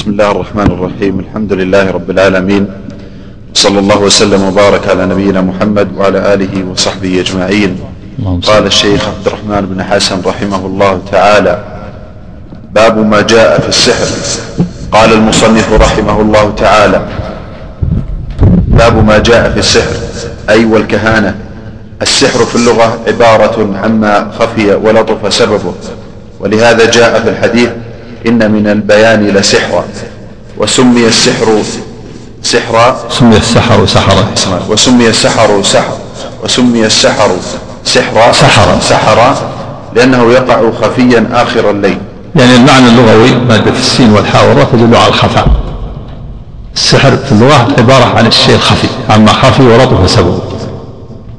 بسم الله الرحمن الرحيم. الحمد لله رب العالمين. صلى الله وسلم وبارك على نبينا محمد وعلى آله وصحبه أجمعين. قال الشيخ عبد الرحمن بن حسن رحمه الله تعالى باب ما جاء في السحر. قال المصنف رحمه الله تعالى باب ما جاء في السحر أي والكهانة. السحر في اللغة عبارة عما خفي ولطف سببه. ولهذا جاء في الحديث إن من البيان لسحرا وسمي السحر سحرا سمي السحر سحرا. وسمي السحر سحر وسمي السحر سحرا سحرا. سحرا لأنه يقع خفيا آخر الليل. يعني المعنى اللغوي مادة السين والحاء والراء تدل على الخفاء. السحر في اللغة عبارة عن الشيء الخفي عما خفي ولطف سببه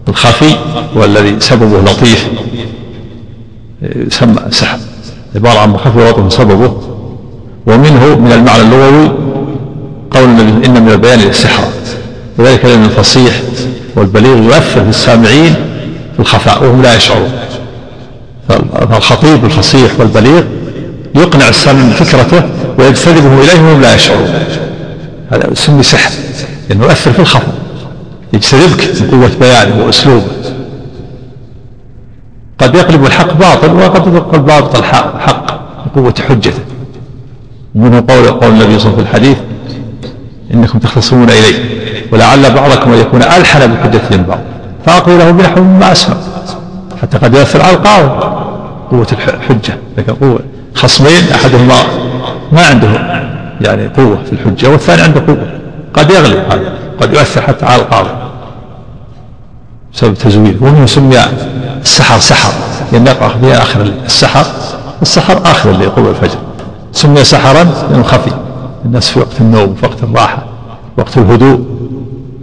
الخفي والذي سببه لطيف. يسمى سحر. عبارة عن خفي ولطف سببه ومنه من المعنى اللغوي قول النبي إن من البيان للسحر وذلك لأن الفصيح والبليغ يؤثر في السامعين في الخفاء وهم لا يشعرون. فالخطيب الفصيح والبليغ يقنع السامع بفكرته ويجتذبه إليه وهم لا يشعرون. هذا يسمي سحر لأنه يؤثر في الخفاء. يجتذبك من قوة بيانه وأسلوبه. قد يقلب الحق باطل وقد يقلب الباطل حق بقوة حجته. ومنه قول قول النبي صلى الله عليه وسلم في الحديث إنكم تختصمون إلي ولعل بعضكم أن يكون ألحن بحجة من بعض فأقول له بنحو مما أسمع حتى قد يؤثر على القاضي. قوة الحجة لكن قوة. خصمين أحدهما ما عنده يعني قوة في الحجة والثاني عنده قوة. قد يغلب هذا. قد يؤثر حتى على القاضي. بسبب تزويره ومنه سمي السحر سحر لأن يقع في آخر السحر السحر آخر قبل الفجر. سمي سحرا لأنه خفي الناس في وقت النوم في وقت الراحة وقت الهدوء.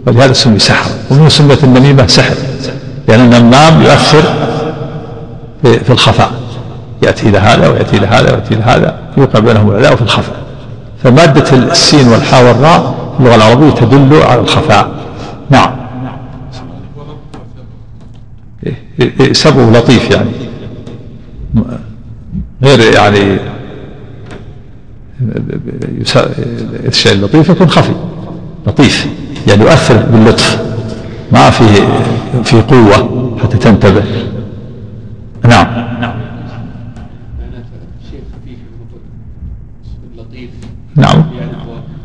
ولهذا سمي سحر ومنه سميت النميمة سحر لأن النمام يؤثر في الخفاء. يأتي إلى هذا ويأتي إلى هذا ويأتي إلى هذا يوقع بينهم العداء في الخفاء. فمادة السين والحاء والراء في اللغة العربية تدل على الخفاء. نعم. سبب لطيف يعني. غير يعني الشيء اللطيف يكون خفي. لطيف. يعني يؤثر باللطف. ما فيه في قوة حتى تنتبه. نعم. نعم.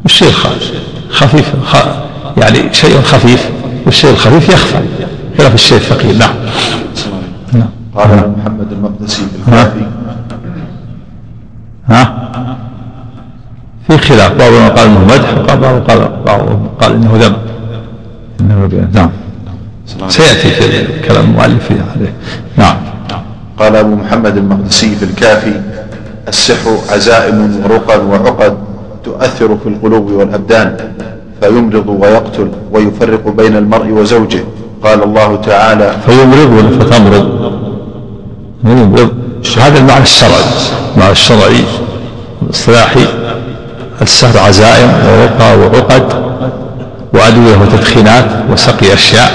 الشيء خفيف. يعني شيء خفيف والشيء الخفيف يخفى. خلاف الشيء الثقيل. نعم نعم. قال محمد المقدسي في الكافي ها؟ في خلاف. بعضهم قال إنه مدح وبعضهم قال بعضهم قال إنه ذم. إنه نعم. سيأتي في كلام المؤلف عليه. نعم. قال أبو محمد المقدسي في الكافي السحر عزائم ورقى وعقد تؤثر في القلوب والأبدان فيمرض ويقتل ويفرق بين المرء وزوجه. قال الله تعالى فيمرض فتمرض؟ هذا المعنى الشرعي المعنى الشرعي الاصطلاحي السهر عزائم ورقى وعقد وأدوية وتدخينات وسقي أشياء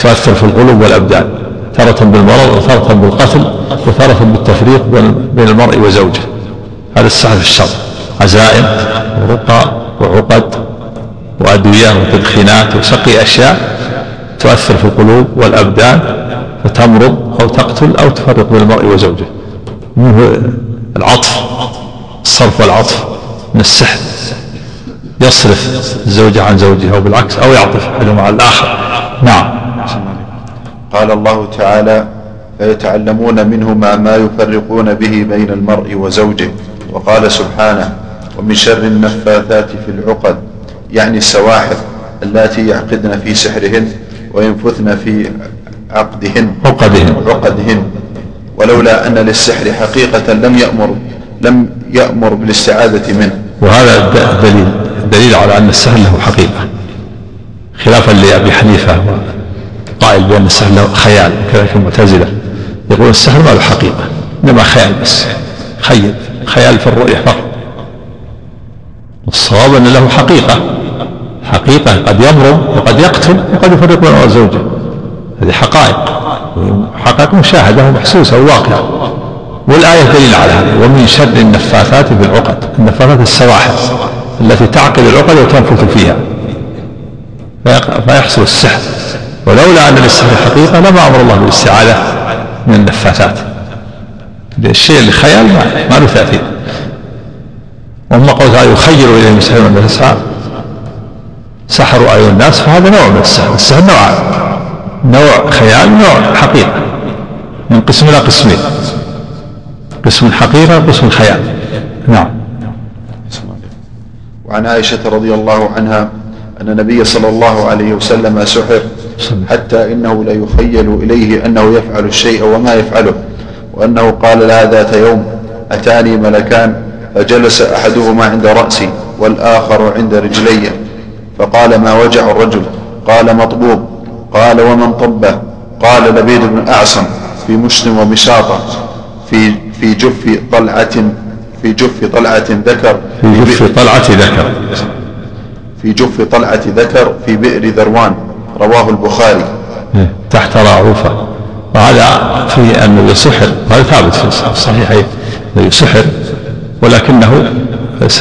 تؤثر في القلوب والأبدان تارة بالمرض وتارة بالقتل وتارة بالتفريق بين المرء وزوجه. هذا السحر في الشر عزائم ورقى وعقد وأدوية وتدخينات وسقي أشياء تؤثر في القلوب والأبدان فتمرض أو تقتل أو تفرق بين المرء وزوجه. منه العطف الصرف والعطف من السحر. يصرف الزوجة عن زوجها وبالعكس أو يعطف أحدهما على الآخر. نعم. قال الله تعالى فيتعلمون منهما ما يفرقون به بين المرء وزوجه. وقال سبحانه ومن شر النفاثات في العقد يعني السواحر اللاتي يعقدن في سحرهن وينفثن في عقدهن عقدهن. عقدهن ولولا أن للسحر حقيقة لم يأمر لم يأمر بالاستعاذة منه. وهذا دليل دليل على أن السحر له حقيقة. خلافا لأبي حنيفة قائل بأن السحر له خيال كذلك المعتزلة. يقول السحر ما له حقيقة إنما خيال بس. خيل خيال في الرؤية فقط. والصواب أن له حقيقة. حقيقة قد يمرض وقد يقتل وقد يفرق بين زوجه هذه حقائق. حقائق مشاهدة ومحسوسة وواقعة. والآية دليل على هذا. ومن شر النفاثات في العقد النفاثات السواحل التي تعقد العقد وتنفث فيها. فيحصل السحر. ولولا أن للسحر حقيقة لما أمر الله بالاستعاذة من النفاثات. الشيء اللي خيال ما, ما له تأثير. وأما قول يخير إليهم السحر من تسعى سحروا أعين الناس فهذا نوع من السحر. السحر نوعان نوع خيال نوع حقيقة. ينقسم إلى قسمين. قسم الحقيقة وقسم الخيال نعم. وعن عائشة رضي الله عنها أن النبي صلى الله عليه وسلم سحر حتى إنه لا يخيل إليه أنه يفعل الشيء وما يفعله وأنه قال لها ذات يوم أتاني ملكان فجلس أحدهما عند رأسي والآخر عند رجلي. فقال ما وجع الرجل؟ قال مطبوب. قال ومن طبه؟ قال لبيد بن أعصم في مسلم ومشاطة في في جف طلعة في جف طلعة ذكر. في جف طلعة ذكر. في جف طلعة ذكر في بئر ذروان. رواه البخاري. إيه، تحت راعوفة وهذا في أنه سحر هذا ثابت في الصحيحين أنه سحر ولكنه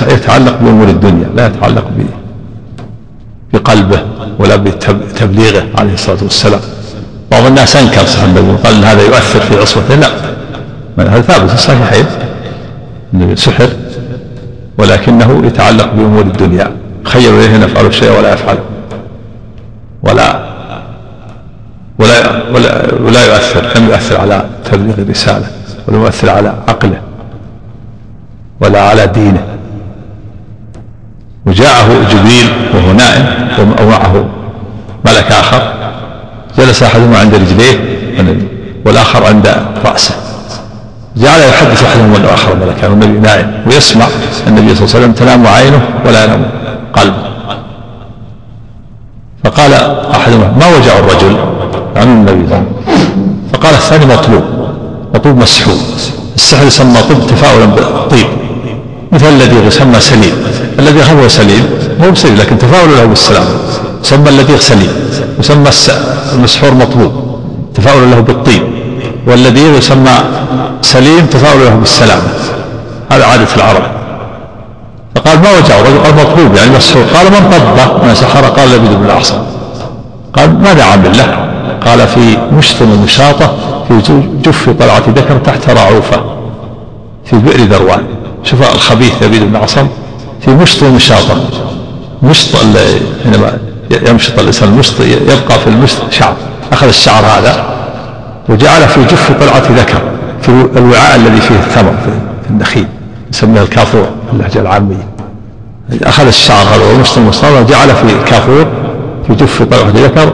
يتعلق بأمور الدنيا لا يتعلق بقلبه ولا بتبليغه عليه الصلاة والسلام. بعض الناس أنكر صحيح النبي قال إن هذا يؤثر في عصبته لا. هذا ثابت في الصحيحين سحر ولكنه يتعلق بأمور الدنيا. خير إليه نفعل الشيء ولا يفعل. ولا ولا ولا, ولا يؤثر. لم يؤثر على تبليغ الرسالة ولا يؤثر على عقله ولا على دينه. وجاءه جبريل وهو نائم ومعه ملك آخر جلس أحدهما عند رجليه والآخر عند رأسه. جعل يحدث أحدهما الآخر ملكا والنبي نائم ويسمع النبي صلى الله عليه وسلم تنام عينه ولا ينام قلبه. فقال أحدهما ما وجع الرجل عن النبي صلى الله عليه وسلم؟ فقال الثاني مطلوب. مطلوب مسحوب. السحر يسمى طب تفاؤلا بالطيب. مثل الذي يسمى سليم. الذي هو سليم هو بسليم لكن تفاؤل له بالسلام. يسمى الذي سليم يسمى المسحور مطلوب. تفاؤل له بالطيب. والذي يسمى سليم تفاؤل له بالسلامة هذا عادة العرب. فقال ما وجع الرجل قال مطلوب يعني مسحور. قال من طبه؟ من سحر. قال لبيد بن الأعصم. قال ماذا عامل له؟ قال في مشط ومشاطة في جف طلعة ذكر تحت راعوفة في بئر ذروان. شوف الخبيث لبيد بن عصم في مشط ومشاطة. مشط حينما يمشط الإنسان المشط يبقى في المشط شعر. أخذ الشعر هذا وجعله في جف طلعة ذكر في الوعاء الذي فيه الثمر في النخيل يسميه الكافور اللهجة العامية. أخذ الشعر هذا والمشط المصطلح وجعله في الكافور في جف طلعة ذكر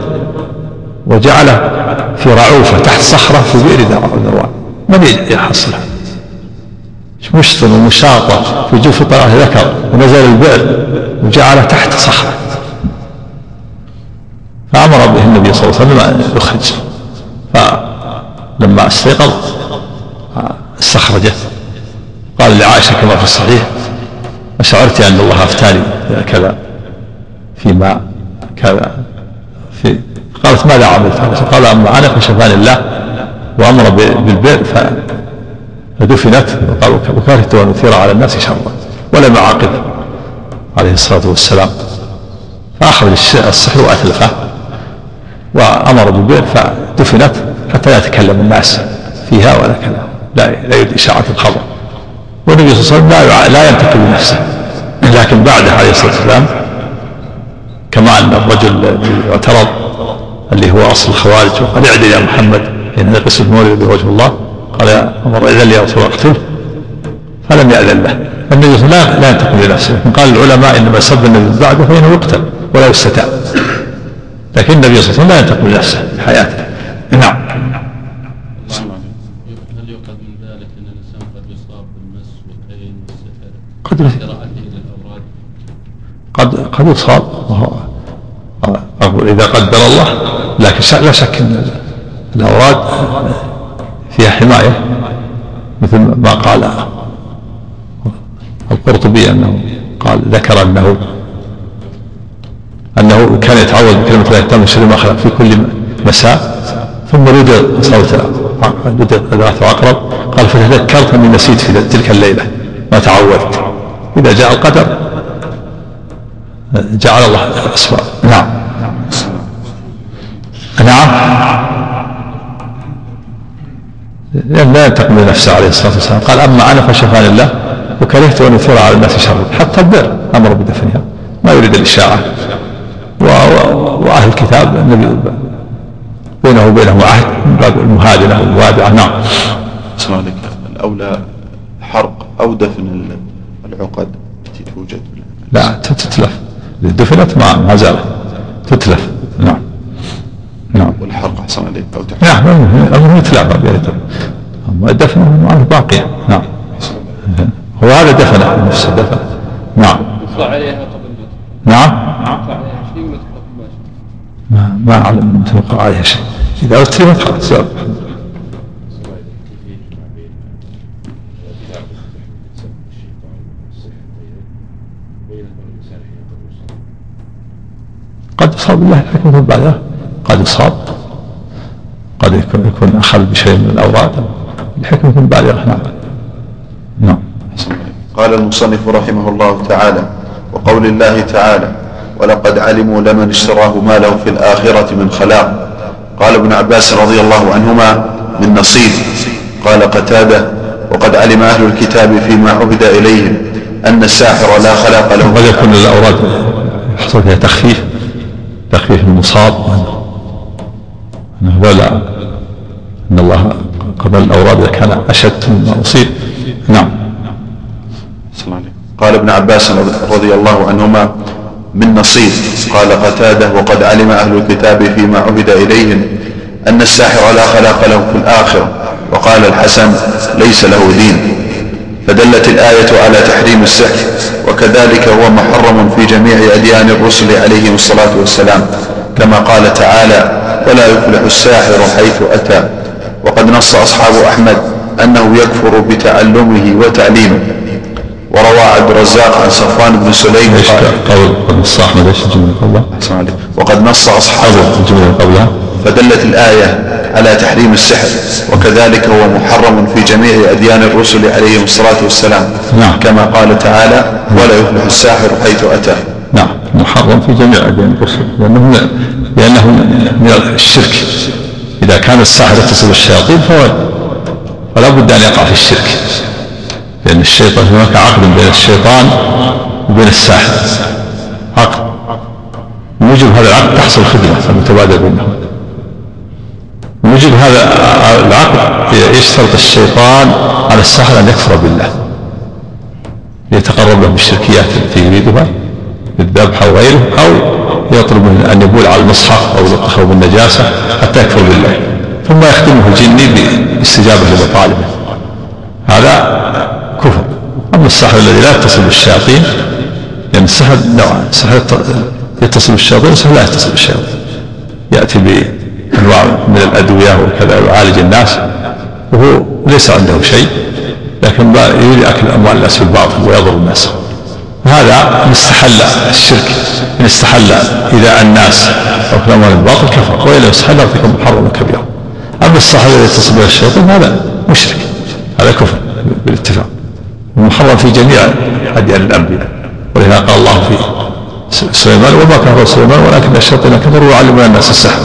وجعله في رعوفة تحت صخرة في بئر ذروان من يحصلها مشط ومشاطة في جوف طلعه ذكر ونزل البئر وجعله تحت صخرة. فأمر به النبي صلى الله عليه وسلم أن يخرج. فلما استيقظ استخرجه قال لعائشة كما في الصحيح أشعرت أن الله أفتاني كذا فيما كذا في قالت ماذا عملت؟ قال أما أنا فشفاني الله وأمر بالبئر فدفنت وقال وكرهت أن أثير على الناس شرا ولم يعاقب عليه الصلاة والسلام. فأخذ السحر وأتلفه. وأمر بالبئر فدفنت حتى لا يتكلم الناس فيها ولا كلام. لا لا يريد إشاعة الخبر. والنبي صلى الله عليه وسلم لا لا ينتقل بنفسه لكن بعده عليه الصلاة والسلام كما أن الرجل اعترض اللي هو أصل الخوارج وقال اعدل يا محمد إن هذا قصة مولد بوجه الله قال يا عمر إذن لي يا رسول الله اقتله فلم يأذن له. النبي صلى الله عليه وسلم لا ينتقم لنفسه. قال العلماء إنما سب النبي بعده فإنه يقتل ولا يستتاب. لكن النبي صلى الله عليه وسلم لا ينتقم لنفسه في حياته. نعم. هل يؤخذ من ذلك أن الإنسان قد يصاب بالمس والعين والسحر قد قد قد يصاب. أقول إذا قدر الله لكن لا شك أن الأوراد فيها حماية مثل ما قال القرطبي أنه قال ذكر أنه أنه كان يتعوذ بكلمة الله التامة شر ما خلق في كل مساء ثم رد صوت لدغته عقرب قال فتذكرت أني نسيت في تلك الليلة ما تعودت. إذا جاء القدر جعل الله الاسباب نعم. نعم. لأن لا ينتقم لنفسه عليه الصلاة والسلام. قال أما أنا فشفاني الله وكرهت أن يثور على الناس شر. حتى البر أمر بدفنها. ما يريد الإشاعة. وأهل الكتاب النبي بينه وبينه عهد من باب المهادنة والوادعة نعم. السلام الأولى حرق أو دفن العقد التي توجد. لا تتلف. دفنت ما ما زالت تتلف. نعم. نعم والحرق أحسن عليك أو تحرق نعم الأمر يتلعب أما الدفن باقية نعم. هو هذا دفنه نفسه دفن نعم. يطلع عليها قبل نعم. يطلع عليها شيء ما ما أعلم أن توقع عليها شيء. إذا أتلمت خلاص قد أصاب الله الحكمة بعدها قد يصاب قد يكون يكون أخذ بشيء من الأوراد الحكمة بالغة نعم نعم. قال المصنف رحمه الله تعالى وقول الله تعالى ولقد علموا لمن اشتراه ما له في الآخرة من خلاق قال ابن عباس رضي الله عنهما من نصيب قال قتادة وقد علم أهل الكتاب فيما عهد إليهم أن الساحر لا خلاق له قد يكون الأوراد يحصل فيها تخفيف تخفيف المصاب أنه لولا أن الله قبل الأوراد إذا كان أشد مما أصيب. نعم. قال ابن عباس رضي الله عنهما من نصيب. قال قتادة وقد علم أهل الكتاب فيما عهد إليهم أن الساحر لا خلاق له في الآخرة. وقال الحسن ليس له دين. فدلت الآية على تحريم السحر وكذلك هو محرم في جميع أديان الرسل عليهم الصلاة والسلام كما قال تعالى ولا يفلح الساحر حيث أتى. وقد نص أصحاب أحمد أنه يكفر بتعلمه وتعليمه وروى عبد الرزاق عن صفوان بن سليم قول نص أحمد إيش الجملة قبلها؟ وقد نص أصحابه الجملة قبلها. فدلت الآية على تحريم السحر. وكذلك هو محرم في جميع أديان الرسل عليهم الصلاة والسلام. نعم. كما قال تعالى ولا يفلح الساحر حيث أتى. نعم. محرم في جميع أديان الرسل. لأنه لأنه من الشرك. إذا كان الساحر يتصل بالشياطين فهو فلا بد أن يقع في الشرك. لأن الشيطان هناك عقد بين الشيطان وبين الساحر. عقد. موجب هذا العقد تحصل خدمة المتبادل بينهم موجب هذا العقد يشترط الشيطان على الساحر أن يكفر بالله. ليتقرب له بالشركيات التي يريدها بالذبح أو غيره أو يطلب منه أن يبول على المصحف أو يلطخه بالنجاسة حتى يكفر بالله ثم يخدمه الجني باستجابة لمطالبه. هذا كفر. أما السحر الذي لا يتصل بالشياطين لأن السحر نوعان السحر يتصل بالشياطين والسحر لا يتصل بالشياطين. يأتي بأنواع من الأدوية وكذا يعالج الناس وهو ليس عنده شيء لكن يريد أكل أموال الناس بالباطل ويضر الناس. هذا إن استحل الشرك إن استحل إذا الناس أو الأموال الباطل كفر وإلا استحل ارتكب محرم كبيرا. أما السحر الذي يتصل به الشيطان هذا مشرك هذا كفر بالاتفاق. ومحرم في جميع أديان الأنبياء ولهذا قال الله في سليمان وما كفر سليمان ولكن الشياطين كفروا يعلمون الناس السحر.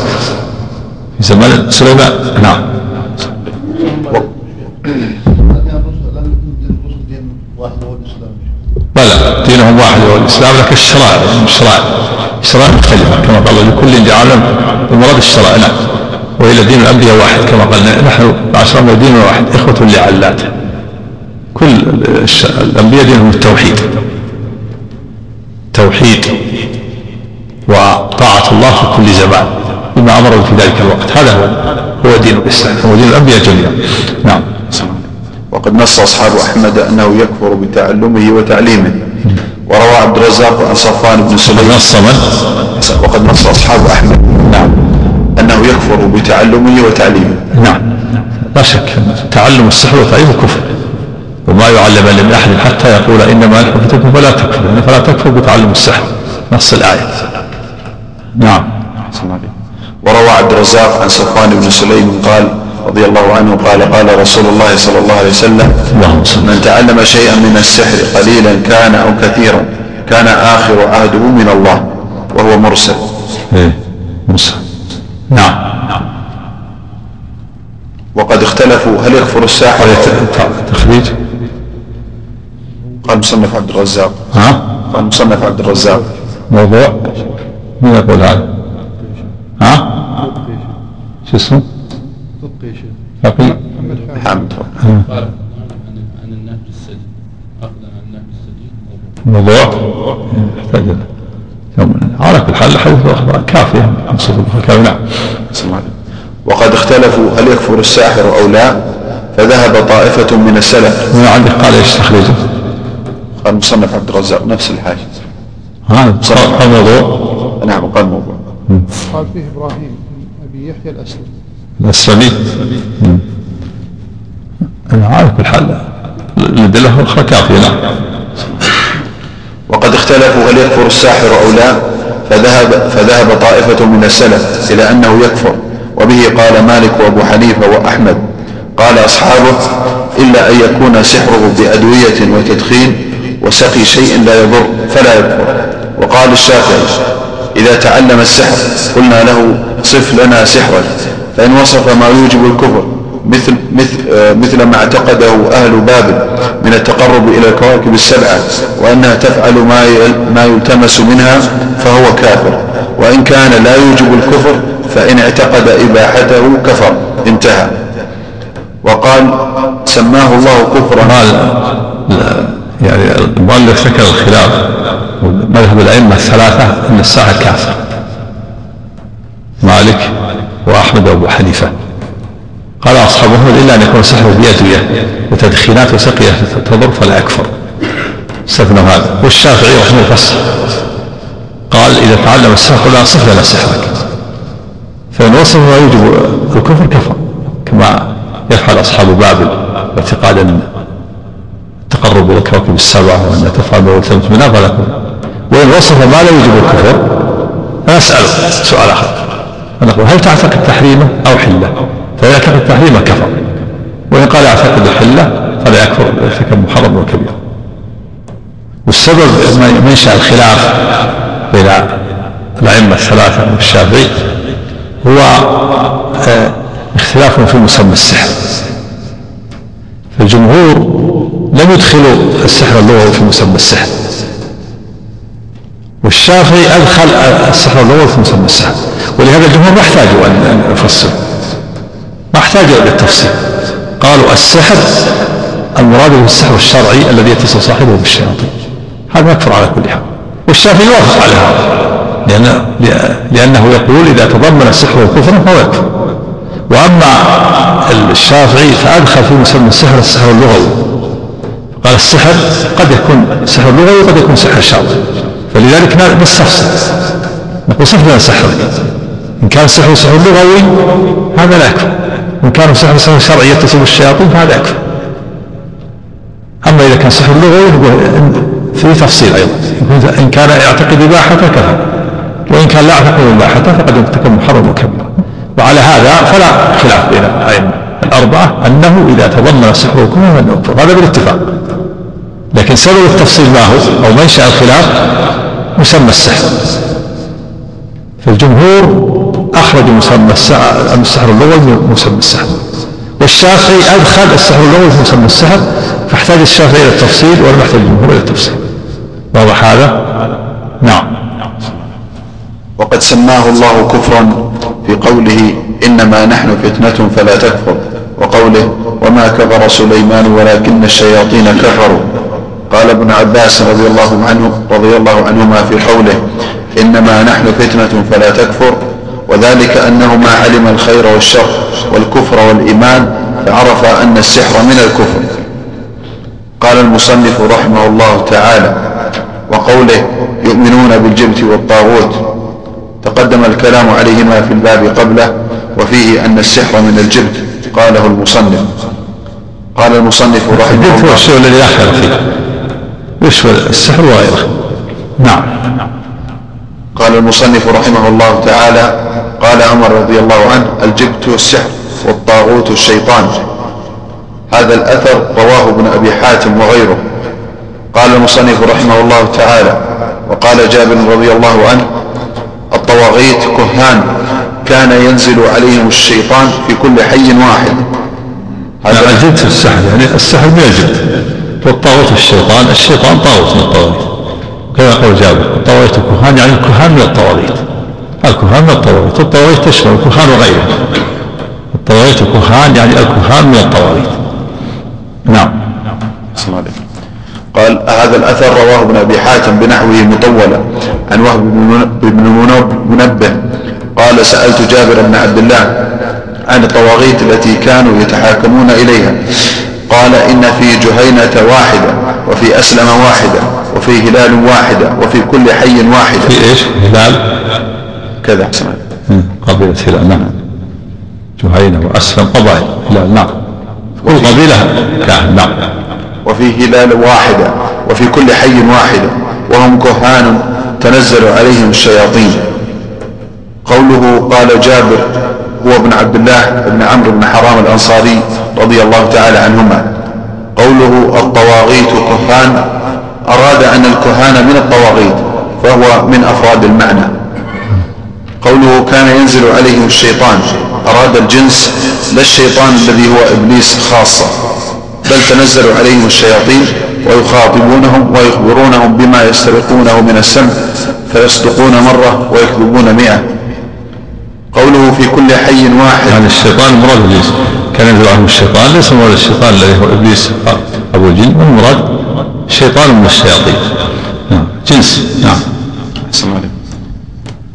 في زمان سليمان نعم. دينهم واحد هو الاسلام لكن الشرائع الشرائع الشرائع مختلفه كما قال لكل جعلنا المراد الشرائع نعم. وإلى دين الأنبياء واحد كما قال نحن معاشرنا ديننا واحد إخوة لعلات. كل الأنبياء دينهم التوحيد. توحيد وطاعة الله في كل زمان بما أمر في ذلك الوقت. هذا هو هو دين الإسلام هو دين الأنبياء جميعا. نعم. وقد نص أصحاب أحمد أنه يكفر بتعلمه وتعليمه. وروى عبد الرزاق عن صفوان بن سليم. نص من؟ وقد نص أصحاب أحمد. نعم. أنه يكفر بتعلمه وتعليمه. نعم. لا شك. تعلم السحر وتعليمه كفر وما يعلم من أحد حتى يقول إنما نحن فتنكم فلا تكفر. يعني فلا تكفر بتعلم السحر. نص الآية. نعم. وروى عبد الرزاق عن صفوان بن سليم قال رضي الله عنه قال قال رسول الله صلى الله عليه وسلم من تعلم شيئا من السحر قليلا كان أو كثيرا كان آخر عهده من الله وهو مرسل. إيه مرسل. نعم. وقد اختلفوا هل يكفر الساحر تخريج. قال مصنف عبد الرزاق. ها؟ قال مصنف عبد الرزاق. موضوع؟ مين يقول هذا؟ ها؟ شو اسمه؟ النهج السديد موضوع؟ موضوع يحتاج على كل حال الحديث الأخبار. كافية. نصف كافية. نعم. وقد اختلفوا هل يكفر الساحر أو لا فذهب طائفة من السلف. من عندك؟ قال إيش تخريجه؟ قال مصنف عبد الرزاق نفس الحاجة. هذا قال موضوع. نعم قال موضوع. قال فيه إبراهيم أبي يحيى الأسلم. الأسلمي أنا على كل حال. الأدلة الأخرى كافية نعم. وقد اختلفوا هل يكفر الساحر أو لا فذهب, فذهب طائفة من السلف إلى أنه يكفر. وبه قال مالك وأبو حنيفة وأحمد قال أصحابه إلا أن يكون سحره بأدوية وتدخين وسقي شيء لا يضر فلا يكفر. وقال الشافعي إذا تعلم السحر قلنا له صف لنا سحرا. فإن وصف ما يوجب الكفر مثل, مثل, مثل ما اعتقده أهل بابل من التقرب إلى الكواكب السبعة وأنها تفعل ما ما يلتمس منها فهو كافر. وإن كان لا يوجب الكفر فإن اعتقد إباحته كفر. انتهى. وقال سماه الله كفرا. يعني المؤلف ذكر الخلاف. مذهب الأئمة الثلاثة أن الساحر كافر. مالك؟ وأحمد وأبو حنيفة. قال أصحاب محمد إلا أن يكون سحره بأدوية وتدخينات وسقية تضر فلا يكفر. استثنوا هذا. والشافعي رحمه الله قال إذا تعلم السحر قل أصف لنا سحرك. فإن وصف ما يوجب الكفر كفر. كما يفعل أصحاب بابل باعتقاد أن التقرب إلى الكواكب السبعة وأن تفعل ما يلتمس منها فلا وإن وصف ما لا يوجب الكفر فنسأله سؤال آخر. فنقول هل تعتقد تحريمه أو حله؟ فإذا اعتقد تحريمه كفر. وإن قال أعتقد حله فلا يكفر ارتكب محرم وكبير. والسبب منشأ الخلاف بين الأئمة الثلاثة والشافعي هو آه، اختلاف في مسمى السحر. فالجمهور لم يدخلوا السحر اللغوي في مسمى السحر. والشافعي أدخل السحر اللغوي في مسمى السحر. ولهذا الجمهور ما احتاجوا أن يفصلوا ما احتاجوا إلى التفصيل قالوا السحر المراد به السحر الشرعي الذي يتصل صاحبه بالشياطين. هذا يكفر على كل حال. والشافعي يوافق على هذا. لأن لأنه يقول إذا تضمن السحر كفرا فهو يكفر. وأما الشافعي فأدخل في مسمى السحر السحر اللغوي. قال السحر قد يكون سحر لغوي وقد يكون سحر شرعي. فلذلك نستفصل نقول صف لنا سحرك إن كان السحر سحر لغوي هذا لا يكفر وإن كان سحر سحر شرعي يتصل بالشياطين فهذا يكفر أما إذا كان سحر لغوي في تفصيل أيضا. إن كان يعتقد إباحته كفر وإن كان لا يعتقد إباحته فقد ارتكب محرم وكبير وعلى هذا فلا خلاف بين الأئمة الأربعة أنه إذا تضمن السحر والكفر فإنه يكفر. هذا بالاتفاق. لكن سبب التفصيل ما هو أو منشأ الخلاف مسمى السحر. فالجمهور أخرج مسمى السحر اللغوي من مسمى السحر. والشافعي أدخل السحر اللغوي في مسمى السحر فاحتاج الشافعي إلى التفصيل ولم يحتاج الجمهور إلى التفصيل. واضح هذا؟ نعم. وقد سماه الله كفرا في قوله إنما نحن فتنة فلا تكفر وقوله وما كفر سليمان ولكن الشياطين كفروا. قال ابن عباس رضي الله عنه رضي الله عنهما في قوله إنما نحن فتنة فلا تكفر وذلك أنه ما علم الخير والشر والكفر والإيمان فعرف أن السحر من الكفر. قال المصنف رحمه الله تعالى وقوله يؤمنون بالجبت والطاغوت. تقدم الكلام عليهما في الباب قبله وفيه أن السحر من الجبت قاله المصنف. قال المصنف رحمه الله هو الشيء الذي خير فيه. يشمل السحر وغيره نعم. قال المصنف رحمه الله تعالى قال عمر رضي الله عنه الجبت والسحر والطاغوت الشيطان هذا الأثر رواه ابن أبي حاتم وغيره. قال المصنف رحمه الله تعالى وقال جابر رضي الله عنه الطواغيت كهان كان ينزل عليهم الشيطان في كل حي واحد. هذا نعم الجد في السحر يعني السحر من الجد والطاغوت الشيطان الشيطان طاغوت من الطواغيت كما قال جابر الطواغيت الكهان يعني الكهان من الطواغيت. الكهان من الطواغيت والطواغيت تشمل الكهان وغيره. الطواغيت الكهان يعني الكهان من الطواغيت. نعم. قال هذا الأثر رواه ابن أبي حاتم بنحوه مطولا عن وهب بن منبه. قال سألت جابر بن عبد الله عن الطواغيت التي كانوا يتحاكمون إليها. قال إن في جهينة واحدة وفي أسلم واحدة وفي هلال واحدة وفي كل حي واحدة. في إيش؟ هلال؟ كذا. قبيلة هلال نعم. جهينة وأسلم قبائل هلال نعم. كل قبيلة نعم. وفي هلال واحدة وفي كل حي واحدة وهم كهان تنزل عليهم الشياطين. قوله قال جابر هو ابن عبد الله بن عمرو بن حرام الأنصاري رضي الله تعالى عنهما. قوله الطواغيت كهان أراد أن الكهان من الطواغيت فهو من أفراد المعنى. قوله كان ينزل عليهم الشيطان أراد الجنس لا الشيطان الذي هو إبليس خاصة بل تنزل عليهم الشياطين ويخاطبونهم ويخبرونهم بما يسترقونه من السمع فيصدقون مرة ويكذبون مئة. في كل حي واحد. يعني الشيطان مراد إبليس. كان ينزل عنه الشيطان ليس مراد الشيطان الذي هو إبليس أبو الجن والمراد شيطان من الشياطين. نعم. جنس. نعم.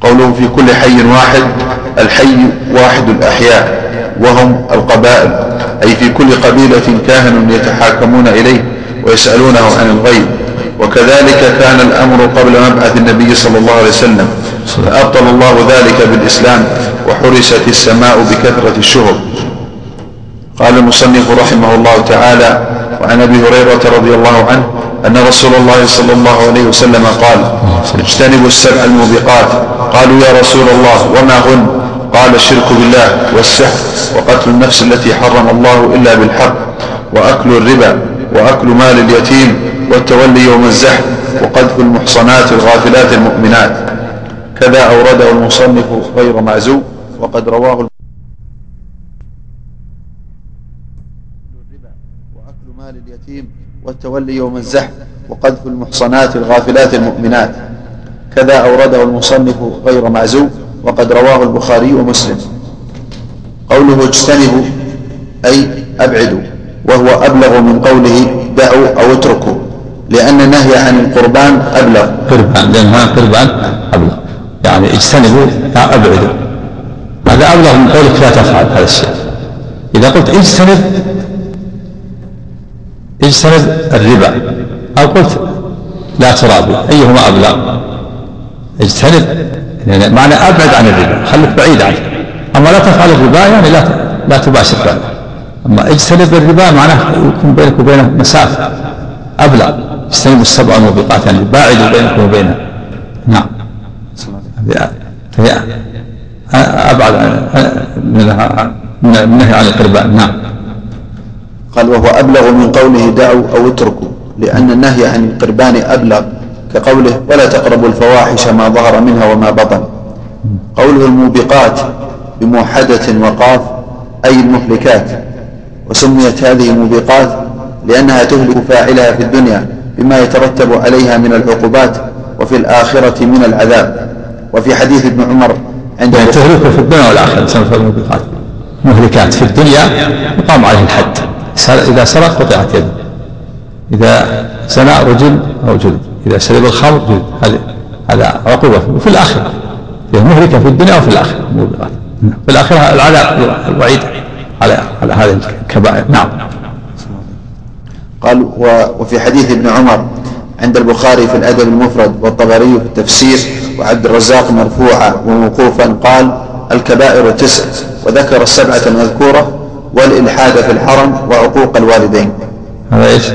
قوله في كل حي واحد الحي واحد الأحياء وهم القبائل. أي في كل قبيلة كاهن يتحاكمون إليه ويسألونه عن الغيب. وكذلك كان الأمر قبل مبعث النبي صلى الله عليه وسلم. فأبطل الله ذلك بالإسلام وحرست السماء بكثرة الشهر قال المصنف رحمه الله تعالى وعن أبي هريرة رضي الله عنه أن رسول الله صلى الله عليه وسلم قال اجتنبوا السبع الموبقات. قالوا يا رسول الله وما هن؟ قال الشرك بالله والسحر وقتل النفس التي حرم الله إلا بالحق وأكل الربا وأكل مال اليتيم والتولي يوم الزحف وقذف المحصنات الغافلات المؤمنات. كذا أورده المصنف غير معزو وقد رواه وأكل مال اليتيم والتولي يوم الزحف وقذف المحصنات الغافلات المؤمنات. كذا أورده المصنف غير معزو وقد رواه البخاري ومسلم. قوله اجتنبوا أي أبعدوا. وهو أبلغ من قوله دعوا أو اتركوا لأن النهي عن القربان أبلغ. قربان لأن هذا قربان أبلغ. يعني اجتنبوا أبعدوا. هذا أبلغ من قولك لا تفعل هذا الشيء. إذا قلت اجتنب اجتنب الربا. أو قلت لا ترابي أيهما أبلغ؟ اجتنب. يعني معنى أبعد عن الربا خليك بعيد عنه. أما لا تفعل الربا يعني لا لا تباشر بعد. أما اجتنب الربا؟ معناه يكون بينك وبينه مسافة. أبلغ. اجتنبوا السبع الموبقات يعني باعدوا بينكم وبينه. نعم. فهي أبعد من النهي عن القربان. نعم. قال وهو أبلغ من قوله دعوا أو اتركوا لأن النهي عن القربان أبلغ كقوله ولا تقربوا الفواحش ما ظهر منها وما بطن. قوله الموبقات بموحدة وقاف أي المهلكات. وسميت هذه موبقات لأنها تهلك فاعلها في الدنيا بما يترتب عليها من العقوبات وفي الآخرة من العذاب. وفي حديث ابن عمر عند يعني تهلكه في الدنيا والآخرة سنة الموبقات. مهلكات في الدنيا يقام عليه الحد. إذا سرق قطعت يده. إذا زنى رجل أو جلد. إذا شرب الخمر جلد. هذا هذا عقوبة. وفي الآخرة. هي مهلكة في الدنيا وفي الآخرة موبقات. في الآخرة العذاب الوعيد. على على هذه الكبائر نعم قال وفي حديث ابن عمر عند البخاري في الأدب المفرد والطبري في التفسير وعبد الرزاق مرفوعا وموقوفا قال الكبائر تسع وذكر السبعة المذكورة والإلحاد في الحرم وعقوق الوالدين هذا إيش؟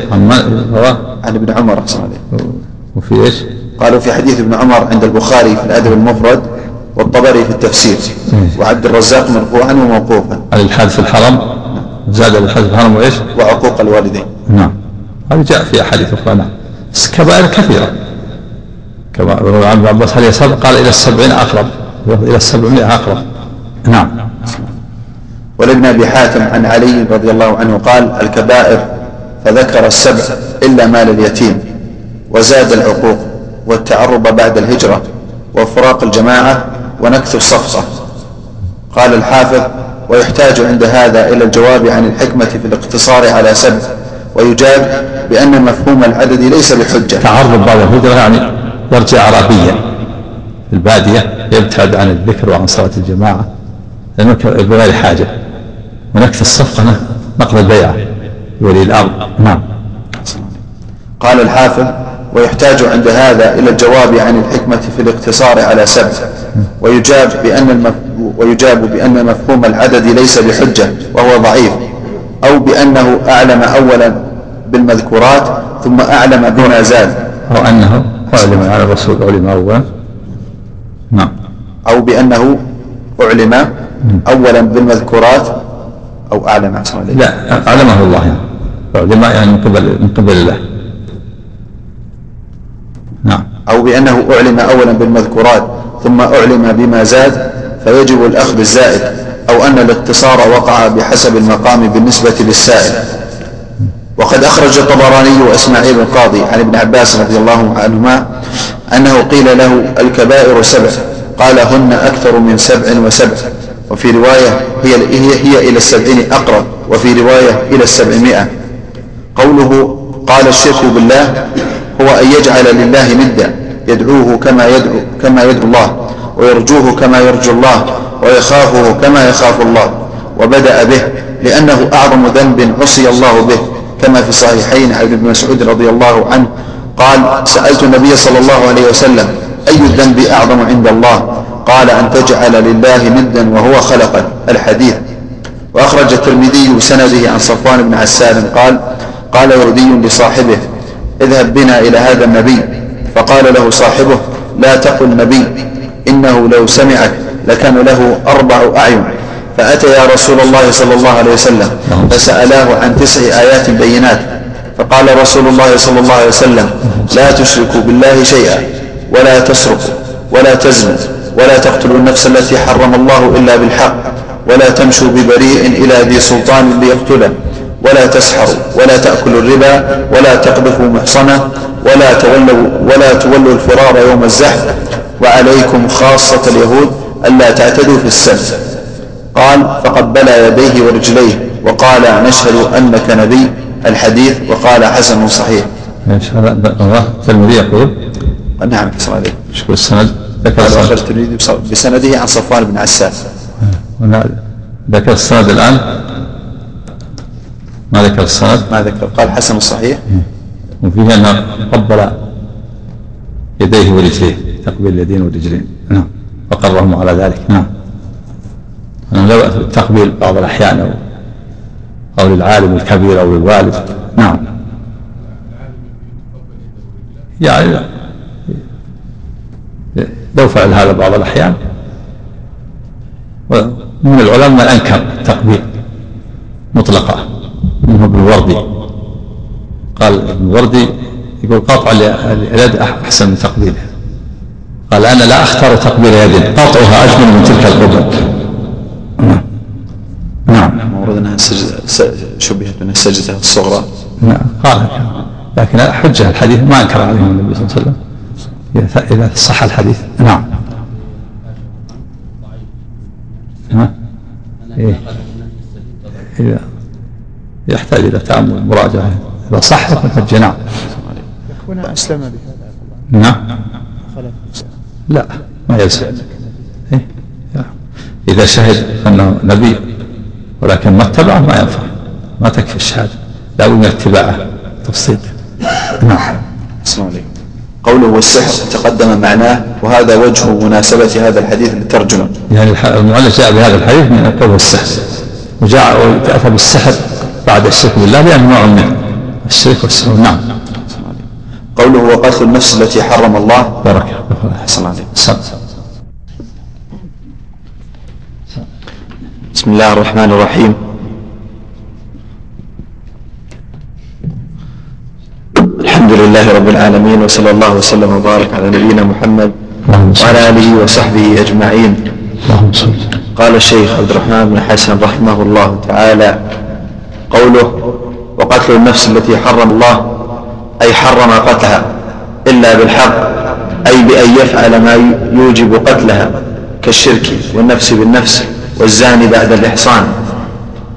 عن ابن عمر أحسن عليه وفي إيش؟ قالوا في حديث ابن عمر عند البخاري في الأدب المفرد والطبري في التفسير. إيه. وعبد الرزاق مرفوعا وموقوفا. الإلحاد في الحرم. زاد الإلحاد في الحرم وإيش؟ وعقوق الوالدين. نعم. هذا جاء في أحاديث أخرى نعم. كبائر كثيرة. كما روى عن ابن عباس هل يسبق قال إلى السبعين أقرب. إلى السبعمائة أقرب. نعم. ولابن أبي حاتم عن علي رضي الله عنه قال الكبائر فذكر السبع إلا مال اليتيم وزاد العقوق والتعرب بعد الهجرة وفراق الجماعة ونكث الصفقه قال الحافظ ويحتاج عند هذا إلى الجواب عن الحكمة في الاقتصار على سبع ويجاب بأن مفهوم العدد ليس بحجة. تعرب بعد الهجره يعني يرجع عربيا في البادية يبتعد عن الذكر وعن صلاة الجماعة لأنه بغير حاجة. ونكث الصفقة نقض البيعة لولي الأمر. نعم. قال الحافظ ويحتاج عند هذا إلى الجواب عن الحكمة في الاقتصار على سبع ويجاب بأن المف... ويجاب بأن مفهوم العدد ليس بحجة وهو ضعيف. أو بأنه أعلم أولا بالمذكورات ثم أعلم بما زاد. أو أنه أعلم على الرسول علم أولا نعم. أو بأنه أعلم أولا بالمذكورات أو أعلم. أحسن لا أعلمه الله. يعني أعلم يعني من قبل من قبل الله نعم. أو بأنه أعلم أولا بالمذكورات ثم أعلم بما زاد فيجب الأخذ بالزائد أو أن الاقتصار وقع بحسب المقام بالنسبة للسائل. وقد أخرج الطبراني وإسماعيل القاضي عن ابن عباس رضي الله عنهما أنه قيل له الكبائر سبع. قال هن أكثر من سبع وسبع. وفي رواية هي, هي, هي إلى السبعين أقرب. وفي رواية إلى السبعمائة. قوله قال الشرك بالله هو أن يجعل لله ندا يدعوه كما يدعو, كما يدعو الله ويرجوه كما يرجو الله ويخافه كما يخاف الله. وبدأ به لأنه أعظم ذنب عصي الله به كما في الصحيحين عن ابن مسعود رضي الله عنه قال سألت النبي صلى الله عليه وسلم أي الذنب أعظم عند الله؟ قال أن تجعل لله ندا وهو خلقك. الحديث. وأخرج الترمذي بسنده عن صفوان بن عسال قال قال يهودي لصاحبه اذهب بنا إلى هذا النبي. فقال له صاحبه لا تقل نبي إنه لو سمعك لكان له أربع أعين. فأتى يا رسول الله صلى الله عليه وسلم فسألاه عن تسع آيات بينات. فقال رسول الله صلى الله عليه وسلم لا تشركوا بالله شيئا ولا تسرقوا ولا تزنوا ولا تقتلوا النفس التي حرم الله إلا بالحق ولا تمشوا ببريء إلى ذي سلطان ليقتله. ولا تسحروا ولا تأكلوا الربا ولا تقذفوا محصنة ولا تولوا ولا تولوا الفرار يوم الزحف. وعليكم خاصة اليهود ألا تعتدوا في السبت. قال فقبل يديه ورجليه وقال نشهد أنك نبي الحديث وقال حسن صحيح الله الترمذي يقول. نعم شكو السند؟ ذكر الترمذي بسنده عن صفوان بن عسال ذكر السند الآن. ما ذكر السند ما ذكر. قال حسن الصحيح وفيه أنه قبل يديه ورجليه تقبيل اليدين والرجلين. نعم. وقرهم على ذلك. نعم. أنه لو التقبيل بعض الأحيان أو أو للعالم الكبير أو للوالد. نعم. يعني لو فعل هذا بعض الأحيان. ومن العلماء من أنكر التقبيل مطلقة. منه ابن الوردي قال ابن الوردي يقول قطع اليد أحسن من تقبيلها قال أنا لا أختار تقبيل يد قطعها أجمل من تلك القبل. نعم. أنها شبهت من السجدة الصغرى. نعم قال لكن حجة الحديث ما أنكر عليهم النبي صلى الله عليه وسلم. إذا صح الحديث. نعم. ها؟ إيه؟ إذا يحتاج إلى تأمل مراجعة. إذا صح يكون حجة نعم. يكون أسلم بهذا. نعم. لا ما يلزم إيه؟ إذا شهد أنه نبي ولكن ما اتبعه ما ينفع. ما تكفي الشهادة. لا بد من اتباعه. تصديق نعم. السلام عليكم. قوله والسحر تقدم معناه وهذا وجه مناسبة هذا الحديث للترجمة. يعني المؤلف جاء بهذا الحديث من القول والسحر. وجاء وأتى بالسحر بعد الشرك بالله نوع من الشرك والسحر نعم. قوله وقتل النفس التي حرم الله. بارك أحسن عليك بسم الله الرحمن الرحيم. الحمد لله رب العالمين وصلى الله وسلم وبارك على نبينا محمد وعلى آله وصحبه أجمعين. قال الشيخ عبد الرحمن بن حسن رحمه الله تعالى قوله وقتل النفس التي حرم الله أي حرم قتلها إلا بالحق أي بأن يفعل ما يوجب قتلها كالشرك والنفس بالنفس والزاني بعد الإحصان.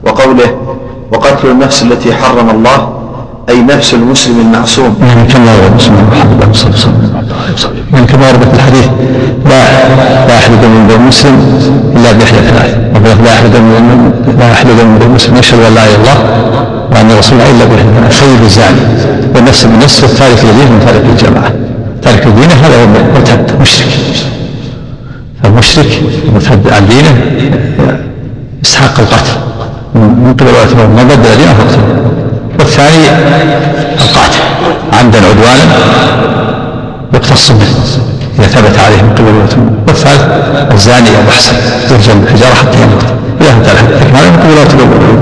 وقوله وقتل النفس التي حرم الله أي نفس المسلم المعصوم. يعني كما بسم الله؟ الرحمن الرحيم يعني كما ورد في الحديث؟ لا لا يحل دم المسلم إلا بإحدى ثلاث لا يحل دم لا يحل دم المسلم يشهد ان لا إله إلا الله. وأن رسول الله إلا بإحدى ثلاث خير الزاني والنفس بالنفس والتارك لدينه من تارك الجماعة. تارك الدين هذا هو مرتد مشرك. فالمشرك المرتد عن دينه. يستحق القتل. من قبل ما بدل دينه فاقتله والثاني القاتل عمدا عدوانا يقتص منه إذا ثبت عليه من قبل والثالث الزاني أو محسن يرجم بالحجارة حتى يموت. إذا الحد لكن هذا من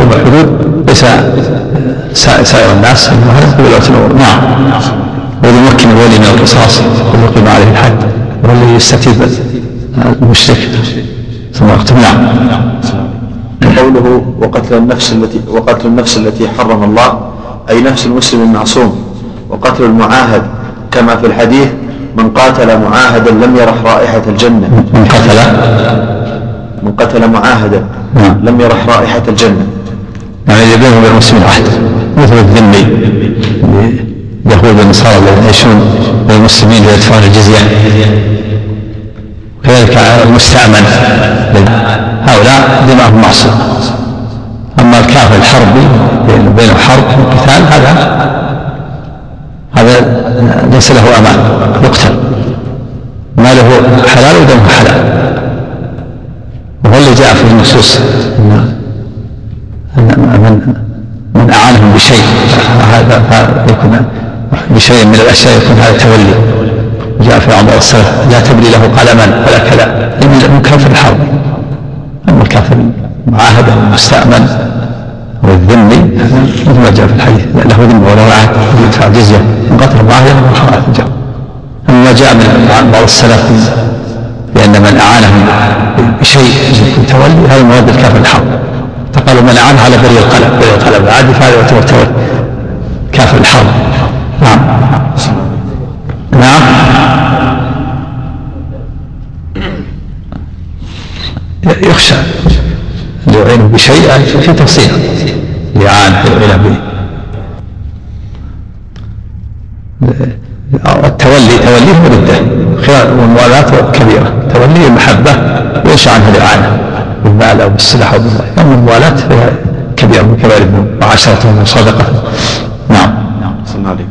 قبل الحدود ليس سائر الناس. هذا من قبل الأمور نعم. وليمكن الولي من القصاص ويقيم عليه الحد. والذي يستتيب المشرك. ثم يقتل نعم قوله وقتل النفس التي وقتل النفس التي حرم الله أي نفس المسلم المعصوم. وقتل المعاهد كما في الحديث من قاتل معاهدا لم يرح رائحة الجنة. من قتل؟ من قتل معاهدا نعم. لم يرح رائحة الجنة. يعني بينه وبين المسلمين عهد مثل الذمي اليهود والنصارى الذين يعيشون بين المسلمين ليدفعون الجزية. كذلك المستأمن. هؤلاء دماءهم معصوم أما الكافر الحربي بينه حرب قتال هذا هذا ليس له أمان يقتل. ماله حلال ودمه حلال. وهو اللي جاء في النصوص من من أعانهم بشيء هذا يكون بشيء من الأشياء يكون هذا تولي. جاء في بعض السلف لا تبلي له قلما ولا كذا من كافر الحرب. الكافر المعاهد أو المستامن أو مثل ما جاء في الحديث له ذمه وله عهد يدفع الجزيه من قتل معاهدا من حرام الجو أما ما جاء من بعض السلف بأن من اعانهم بشيء يكون تولي هذا مراد الكافر الحرب فقالوا من أعانه على بري القلم بري القلم عاد فهذا يعتبر تولي كافر الحرب نعم نعم يخشى يعين بشيء في تفصيل. لعان به. التولي توليه ردة والموالاة كبيرة. تولي المحبة وينشا عنها الإعانة بالمال أو بالسلاح أو بالمال. أما الموالاة فهي كبيرة من كبائر الذنوب وعشرة من صدقة نعم صلى عليه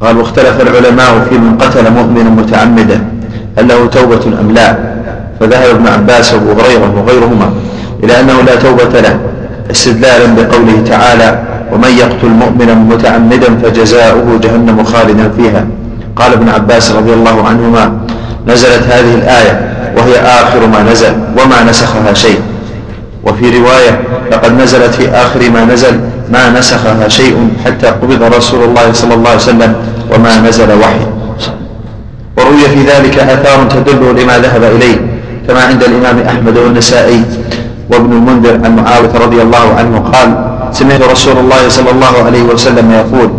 قال واختلف العلماء في من قتل مؤمنا متعمدا هل له توبة أم لا؟ فذهب ابن عباس وابو هريرة وغيرهما إلى أنه لا توبة له استدلالا بقوله تعالى ومن يقتل مؤمنا متعمدا فجزاؤه جهنم خالدا فيها. قال ابن عباس رضي الله عنهما نزلت هذه الآية وهي آخر ما نزل وما نسخها شيء. وفي رواية لقد نزلت في آخر ما نزل ما نسخها شيء حتى قبض رسول الله صلى الله عليه وسلم وما نزل وحي. وروي في ذلك آثار تدل لما ذهب إليه. كما عند الإمام أحمد والنسائي وابن المنذر عن معاوية رضي الله عنه قال سمعت رسول الله صلى الله عليه وسلم يقول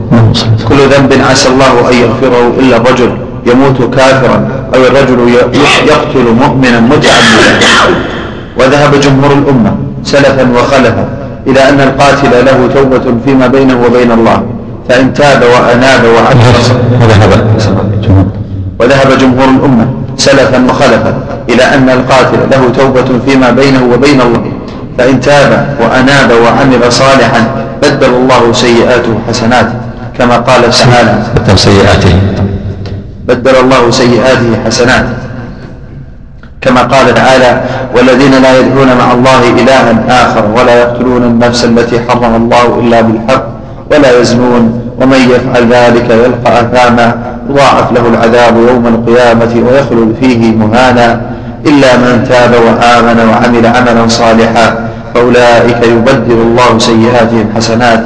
كل ذنب عسى الله أن يغفره إلا الرجل يموت كافرا أو الرجل يقتل مؤمنا متعمدا. وذهب جمهور الأمة سلفا وخلفا إلى أن القاتل له توبة فيما بينه وبين الله فإن تاب وأناب وذهب. وذهب جمهور الأمة سلفا وخلفا إلى أن القاتل له توبة فيما بينه وبين الله. فإن تاب وأناب وعمل صالحا بدل الله سيئاته حسنات كما قال تعالى بدل سيئاته. بدل الله سيئاته حسنات كما قال تعالى والذين لا يدعون مع الله إلها آخر ولا يقتلون النفس التي حرم الله إلا بالحق ولا يزنون ومن يفعل ذلك يلقى أثاما يضاعف له العذاب يوم القيامة ويخلد فيه مهانا. إلا من تاب وآمن وعمل عملا صالحا فأولئك يبدل الله سيئاتهم حسنات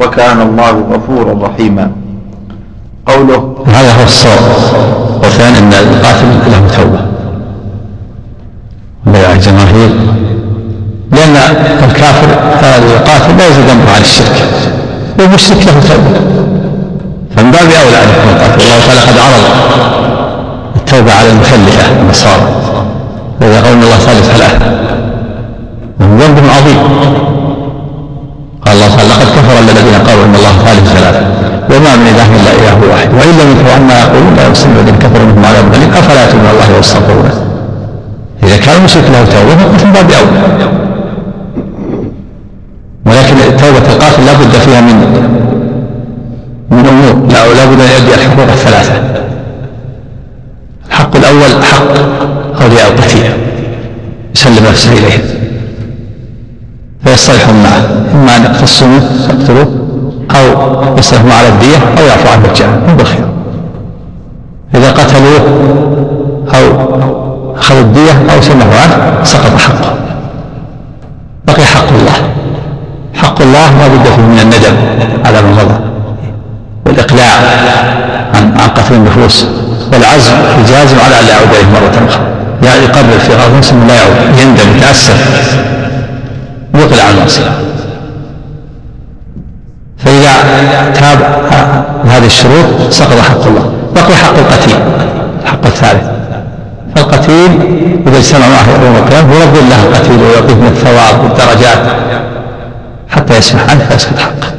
وكان الله غفورا رحيما. قوله هذا هو الصواب. والثاني أن القاتل له توبة. بيع الجماهير. لأن الكافر القاتل لا يزيد أمره عن الشرك. والمشرك له توبة. فمن باب أولى أن يكون قاتل الله تعالى قد عرض التوبة على المخلفة النصارى قول الله ثالث ثلاثة وهم ذنب عظيم. قال الله تعالى لقد كفر الذين قالوا إن الله ثالث ثلاثة وما من إله إلا إله واحد. وإن لم يكفروا عما يقولون لا يصيب الذين كفروا منهم عذاب أليم. أفلا يتوبون الله ويستغفرون إذا كان المشرك له توبة فمن باب اولى ولكن توبه القاتل لا بد فيها من من أمور. لا بد أن يؤدي الحقوق الثلاثة. الحق الأول حق. القتيل يسلم نفسه اليهم فيصطلحون معه إما أن يقتصموه يقتلوه أو يصطلحون على الدية أو يعفو عن مجانا من بالخير إذا قتلوه أو أخذوا الدية أو سمحوا عنه سقط حقه. بقي حق الله. حق الله ما بد فيه من الندم على ما مضى والإقلاع عن عن قتل النفوس. والعزم الجازم على أن لا يعود إليه مرة أخرى. يعني في غرض مسلم لا يعود يندم يتأسف يقلع عن المعصية. فإذا تاب هذه الشروط سقط حق الله. بقي حق القتيل الحق الثالث. فالقتيل إذا اجتمع معه يوم القيامة يرد له القتيل ويعطيه من الثواب والدرجات. حتى يسمح عنه فيسقط حقه.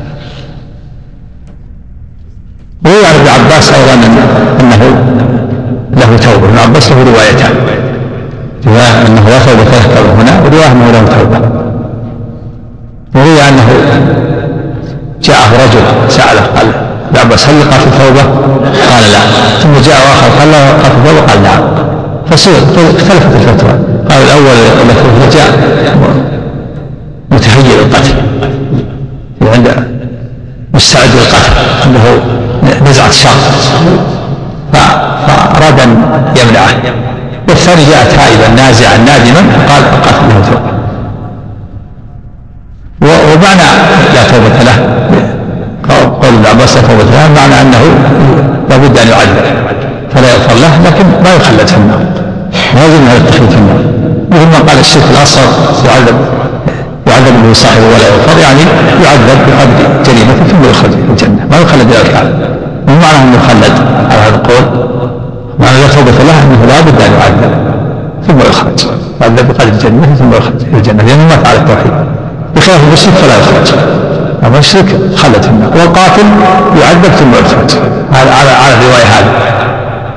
عن ابن عباس أيضا أنه له توبة. ابن عباس له روايتان. رواية أنه توبة له هنا ورواية أنه له توبة وروي أنه جاءه رجل سأله قال ابن عباس هل في ثوبه؟ قال لا. ثم جاء آخر قال له في ثوبه؟ قال نعم فصير اختلفت الفتوى قال يقول لك جاء متهيئ للقتل. عند مستعد للقتل عنده نزعة شر. فأراد أن يمنعه. والثاني جاء تائبا نازعا نادما قال القتل له توبة. ومعنى لا توبة له. قول ابن عباس لا له معنى أنه لابد أن يعذب فلا يغفر له لكن ما يخلد في النار. ما يلزم هذا التخليد في النار. مثل ما قال الشرك الأصغر يعذب يعذب به صاحبه ولا يغفر يعني يعذب بقدر جريمته ثم يخرج في الجنة. ما يخلد إلى الكعبة مو معنى أنه يخلد؟ على هذا القول. معنى لا توبة له أنه لا بد أن يعذب ثم يخرج. يعذب بقدر جريمته ثم يخرج إلى الجنة. لأنه مات على التوحيد. بخلاف المشرك فلا يخرج. أما المشرك في النار. والقاتل يعذب ثم يخرج. على على على الرواية هذه.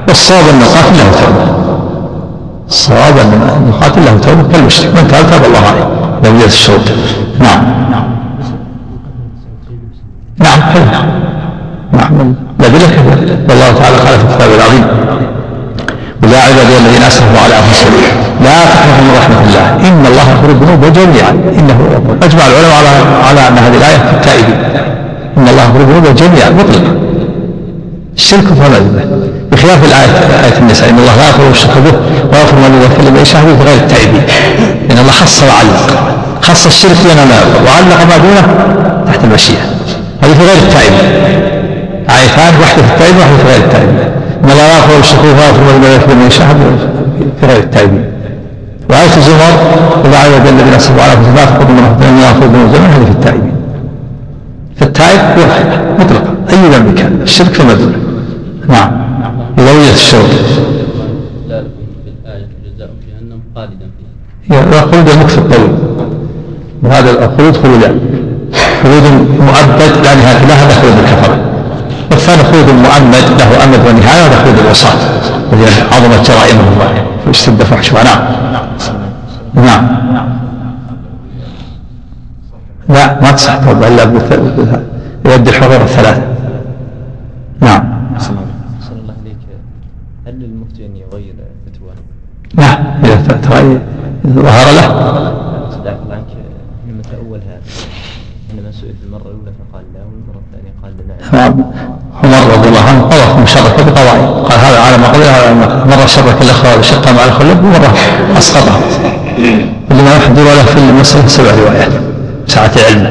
والصواب أن القاتل له توبة. الصواب أن القاتل له توبة. كالمشرك من تاب تاب الله عليه. لو الشروط نعم. نعم. نعم. الأدلة كثيرة والله تعالى قال في الكتاب العظيم ويا اسرفوا على أنفسهم. لا تقنطوا من رحمة الله. إن الله يغفر الذنوب جميعا. إنه هو الغفور أجمع العلماء على على أن هذه الآية في التائبين. إن الله يغفر الذنوب جميعا. مطلقا الشرك فما به بخلاف الايه آية النساء. إن الله لا يغفر الشرك به ويغفر ما يغفر لمن يشاء. في غير التائبين. إن الله خص وعلق. خص الشرك بين ما يغفر. وعلق ما دونه تحت المشيئة. هذه في غير التائبين. آيتان واحدة في التائبين واحدة في غير التائبين. ويغفر لمن يغفر من يشاء في غير التائبين وآية الزمر إذا عاد الذين أسرفوا على أنفسهم تقضوا من رحمة الله يغفر من الزمن هذه في التائبين فالتائب واحد مطلقا أي ذنب كان الشرك فما دونه نعم. إذا وجدت في فيها خلود المكث الطويل وهذا الخلود خلودان خلود مؤبد نهاية له هذا خلود الكفرة خلود مؤمد له أمد ونهاية خلود العصاة الذين عظمت جرائمهم واشتد فحشها نعم. نعم. لا ما تصح توبه إلا يؤدي الحضور الثلاثه نعم. أحسن الله إليك هل للمفتي أن يغير فتوى؟ نعم إذا تغير مرة شرك الأخوة وشق مع الأخوة ومرة أسقطها. لما يحضر له في المسألة سبع روايات سعة علمه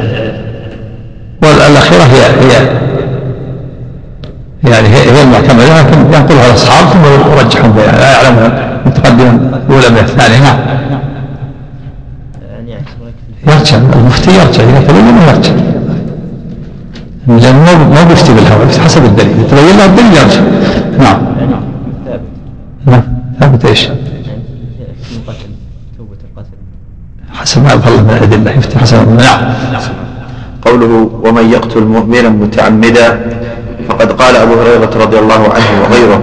والأخيرة هي هي يعني هي, هي المعتمدة لكن ينقلها الأصحاب ثم يرجحون بها. لا يعلمها متقدما الأولى من الثانية نعم. يرجع. المفتي يرجع إذا تبين يرجع؟ لأنه ما بيفتي بالهوى حسب الدليل. تبين له الدليل يرجع. نعم. ثابت إيش؟ حسب ما يظهر من الأدلة يفتي حسب نعم. قوله ومن يقتل مؤمنا متعمدا فقد قال أبو هريرة رضي الله عنه وغيره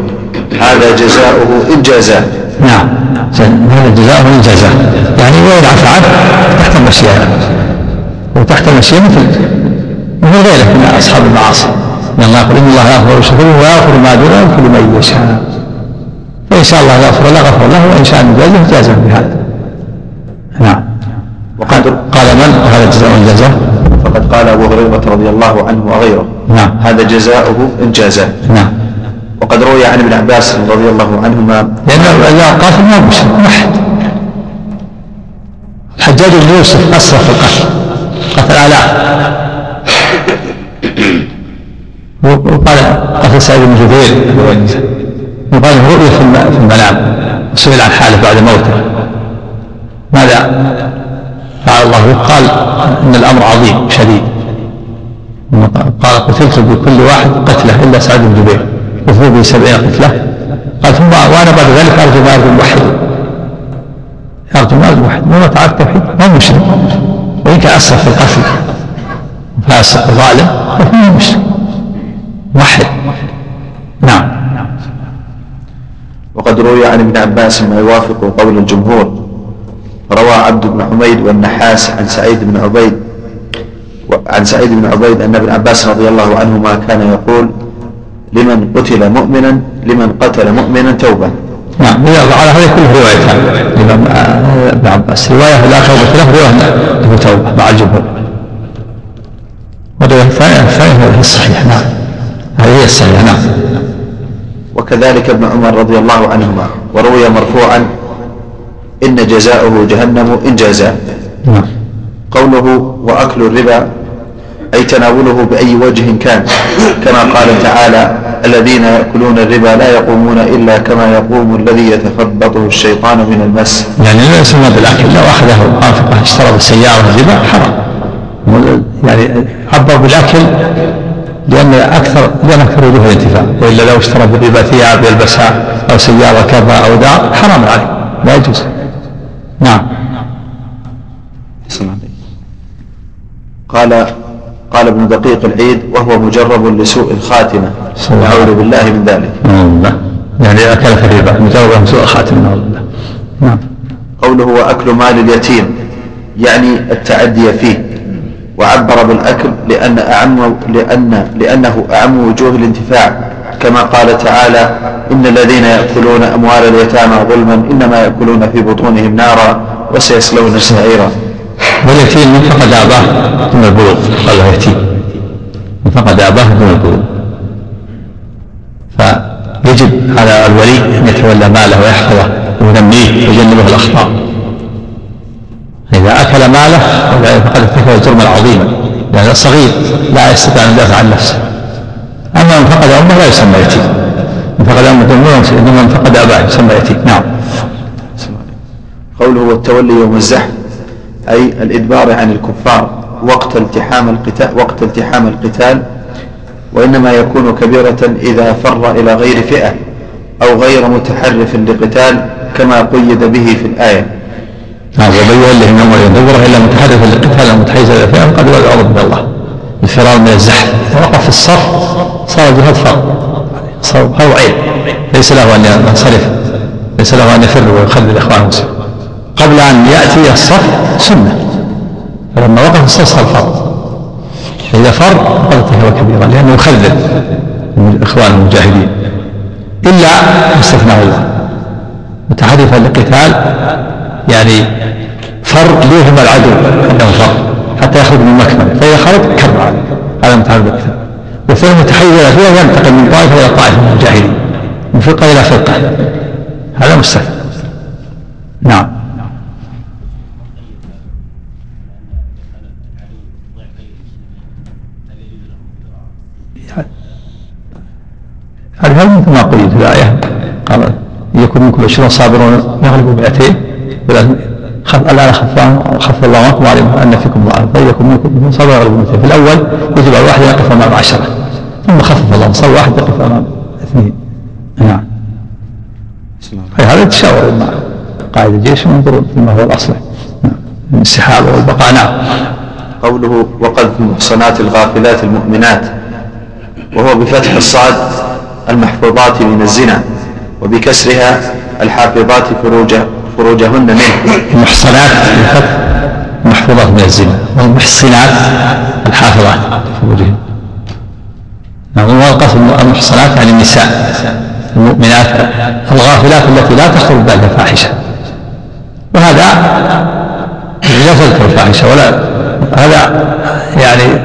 هذا جزاؤه إن جازاه. نعم. هذا جزاؤه إن جازاه. يعني وإن عفى عنه تحت المشيئة. وتحت المشيئة مثل مثل غيره من أصحاب المعاصي. إن الله يقول إن الله يغفر الشكور ويغفر ما دون ذلك لمن يشاء. فان شاء الله غفر له غفر له وإن شاء أن جازه بهذا. نعم. وقد قال من؟ وهذا جزاء جزاء. فقد قال أبو هريرة رضي الله عنه وغيره. نعم. هذا جزاؤه إن جازاه. نعم. وقد روي عن ابن عباس رضي الله عنهما. لأن القاتل ما مشرك واحد الحجاج بن يوسف أسرف في القتل قتل آلاف وقال قتل سعيد بن جبير. وقال رؤية في المنام سئل عن حاله بعد موته. ماذا؟ فعل الله قال إن الأمر عظيم شديد. قال قتلت بكل واحد قتله إلا سعد بن جبير. وفوا بي سبعين قتلة. قال ثم وأنا بعد ذلك أرجو ما ارجو الوحيد أرجو ما ارجو الوحيد وما تعرف التوحيد ما مشرك. وإن كان أسرف في القتل. فاسق ظالم فهو مشرك. موحد نعم. وقد روي عن ابن عباس ما يوافق قول الجمهور. روى عبد بن حميد والنحاس عن سعيد بن عبيد عن سعيد بن عبيد أن ابن عباس رضي الله عنهما كان يقول لمن قتل مؤمنا لمن قتل مؤمنا توبة. نعم على هذه كلها روايتان الإمام ابن عباس. رواية لا توبة له رواية له توبة مع الجمهور. والرواية الثانية الثانية هي الصحيح نعم. هذه هي الصحيحة نعم. وكذلك ابن عمر رضي الله عنهما وروي مرفوعا إن جزاؤه جهنم إن جازا نعم. قوله وأكل الربا أي تناوله بأي وجه كان كما قال تعالى الذين يأكلون الربا لا يقومون إلا كما يقوم الذي يتخبطه الشيطان من المس. يعني لا يسمى بالأكل لو أخذه اشترى بالسيارة الربا حرام. يعني عبر بالأكل لأن أكثر لأن أكثر وجوه الانتفاع. وإلا لو اشترى بالربا ثياب يلبسها أو سيارة كذا أو دار حرام عليه. لا يجوز. نعم. قال قال ابن دقيق العيد وهو مجرب لسوء الخاتمة. نعوذ بالله من ذلك. نعم يعني أكل في الربا مجرب لسوء الخاتمة نعوذ بالله. نعم. قوله وأكل مال اليتيم يعني التعدي فيه. وعبر بالأكل لأن أعم لأن لأنه أعم وجوه الانتفاع. كما قال تعالى إن الذين يأكلون أموال اليتامى ظلما إنما يأكلون في بطونهم نارا وسيصلون سعيرا. واليتيم من فقد أباه دون البلوغ قال يتيم من فقد أباه دون البلوغ. فيجب على الولي أن يتولى ماله ويحفظه وينميه ويجنبه الأخطاء. إذا أكل ماله فقد ارتكب جرما عظيما لأن الصغير لا يستطيع أن يدافع عن نفسه. أما من فقد أمه لا يسمى يتيم. من فقد أمة إنما من فقد أباه يسمى يتيم. نعم. قوله والتولي يوم الزحف أي الإدبار عن الكفار وقت التحام القتال وقت التحام القتال وإنما يكون كبيرة إذا فر إلى غير فئة أو غير متحرف لقتال كما قيد به في الآية. نعم ومن يولي من أمره دبره إلا متحرفا للقتال متحيزا إلى فئة قد يعوذ من الله الفرار من الزحف. وقف في الصف صار الجهاد فرض صار فرض عين ليس له أن ينصرف ليس له أن يفر ويخذل الإخوان المسلمين. قبل أن يأتي الصف سنة. فلما وقف الصف صار فرض. فاذا فر فقد ارتكب كبيرا لأنه يخذل الإخوان المجاهدين. إلا ما الله. متحرفا للقتال يعني فر ليهم العدو إنه فر حتى يخرج من مكمن فإذا خرج كر عليه هذا متعلق بالكتاب والثاني إلى فئه ينتقل من طائفة إلى طائفة من المجاهدين من فرقة إلى فرقة. هذا مستثنى نعم. هذا مثل ما قيل في الآية؟ قال يكون منكم عشرون صابرون يغلبوا مئتين. الآن خف الله عنكم وعلم أن فيكم ضعف فيكن منكم صبر مئتين في الأول يجب على واحد يقف أمام عشرة ثم خفف الله. صار واحد يقف أمام اثنين. نعم. هذا يتشاور مع قائد الجيش وينظر فيما هو الأصلح نعم. الانسحاب والبقاء. نعم. قوله وقذف المحصنات الغافلات المؤمنات وهو بفتح الصاد المحفوظات من الزنا وبكسرها الحافظات فروج فروجهن منه. المحصنات المحفوظات من الزنا. والمحصنات الحافظات فروجهن. نعم والقصد المحصنات يعني النساء. المؤمنات الغافلات التي لا تخرج بعد الفاحشة. وهذا لا تذكر الفاحشة ولا هذا يعني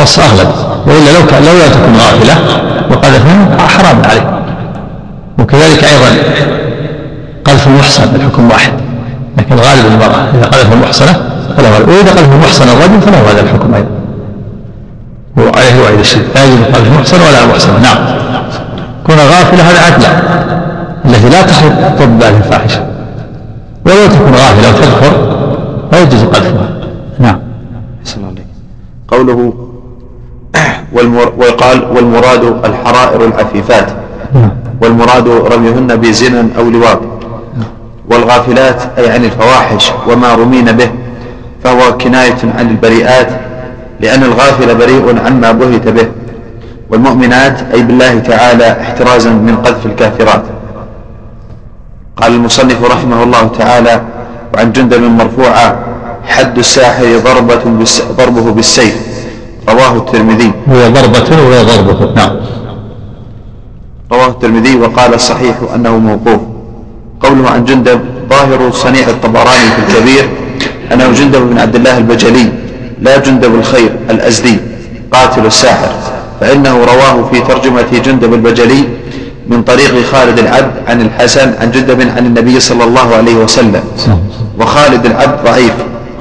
وصف أغلب. وإلا لو كان لو لم تكن غافلة وقذفها حرام عليه. وكذلك أيضا قذف المحصن الحكم واحد. لكن غالب المرأة إذا قذف المحصنة فله وإذا قذف المحصن الرجل فله هذا الحكم أيضا. وعليه وعيد الشد لا يجب قذف المحصن ولا المحصنة نعم. كون غافلة هذا عدل التي لا تخرج طب بعد الفاحشة. ولو تكون غافلة وتذكر فيجوز قذفها نعم. قوله ويقال والمراد الحرائر العفيفات. نعم. والمراد رميهن بزنا أو لواط. والغافلات أي عن الفواحش وما رمين به فهو كناية عن البريئات لأن الغافل بريء عما بهت به. والمؤمنات أي بالله تعالى احترازا من قذف الكافرات. قال المصنف رحمه الله تعالى وعن جندب مرفوعا حد الساحر ضربة ضربه بالسيف. رواه الترمذي. هو ضربة وهي ضربة؟ نعم. رواه الترمذي وقال الصحيح أنه موقوف. قوله عن جندب ظاهر صنيع الطبراني في الكبير أنه جندب بن عبد الله البجلي لا جندب الخير الأزدي قاتل الساحر. فإنه رواه في ترجمة جندب البجلي من طريق خالد العبد عن الحسن عن جندب عن النبي صلى الله عليه وسلم. وخالد العبد ضعيف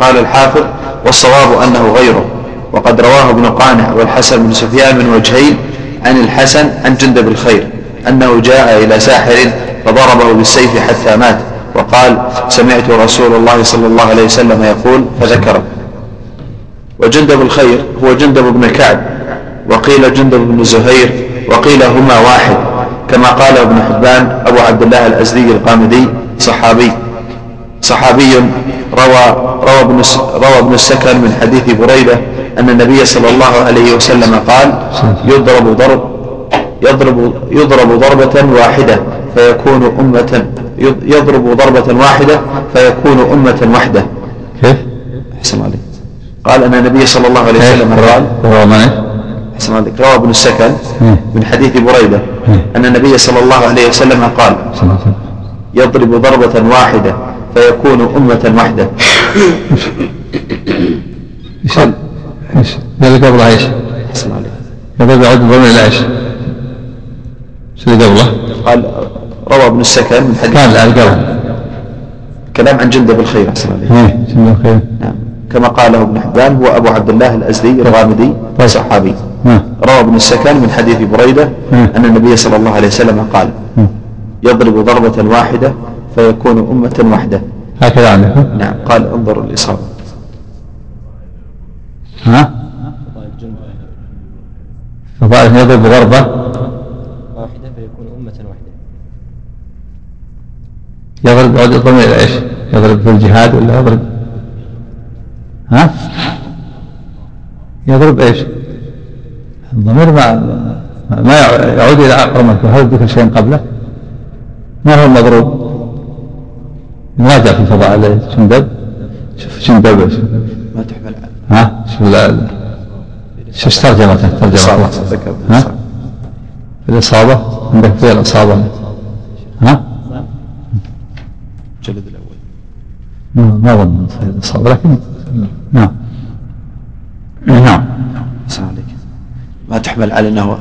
قال الحافظ والصواب أنه غيره. وقد رواه ابن قانع والحسن بن سفيان من وجهين عن الحسن عن جندب الخير أنه جاء إلى ساحر فضربه بالسيف حتى مات. وقال سمعت رسول الله صلى الله عليه وسلم يقول فذكره وجندب الخير هو جندب بن كعب وقيل جندب بن زهير وقيل هما واحد كما قال ابن حبان أبو عبد الله الأزدي القامدي صحابي. صحابي روى روى ابن روى ابن السكن من حديث بريدة أن النبي صلى الله عليه وسلم قال يضرب ضرب يضرب يضرب ضربة واحدة. فيكون أمة يضرب ضربة واحدة فيكون أمة وحدة كيف؟ أحسن عليك قال أن النبي صلى الله عليه وسلم قال روى من؟ أحسن عليك روى ابن السكن من حديث بريدة أن النبي صلى الله عليه وسلم قال يضرب ضربة واحدة فيكون أمة وحدة قال إيش؟ هذا قبله إيش؟ أحسن عليك ضمن إيش؟ إيش اللي قبله؟ قال روى ابن السكن من حديث قال قبله كلام عن جندب الخير. أحسن عليك إيه جندب الخير. نعم. كما قاله ابن حبان هو أبو عبد الله الأزدي الغامدي طيب. صحابي. نعم. روى ابن السكن من حديث بريدة أن النبي صلى الله عليه وسلم قال يضرب ضربة واحدة فيكون أمة وحدة هكذا عندكم نعم. قال انظروا الإصابة ها؟ فضائل يضرب ضربة واحدة فيكون أمة واحدة يضرب يعود الضمير إلى إيش؟ يضرب في الجهاد ولا يضرب ها؟ يضرب إيش؟ الضمير ما ما يعود إلى أقرب مذكور هل ذكر شيء قبله؟ ما هو المضروب؟ نراجع في فضائل جندب شوف جندب ما تحمل ها؟ شوف ال- شوف ترجمته ذكر ها؟ الإصابة عندك في الإصابة ها؟ الجلد الأول. ما ما أظن الإصابة لكن نعم. نعم. أحسن عليك ما تحمل على أنه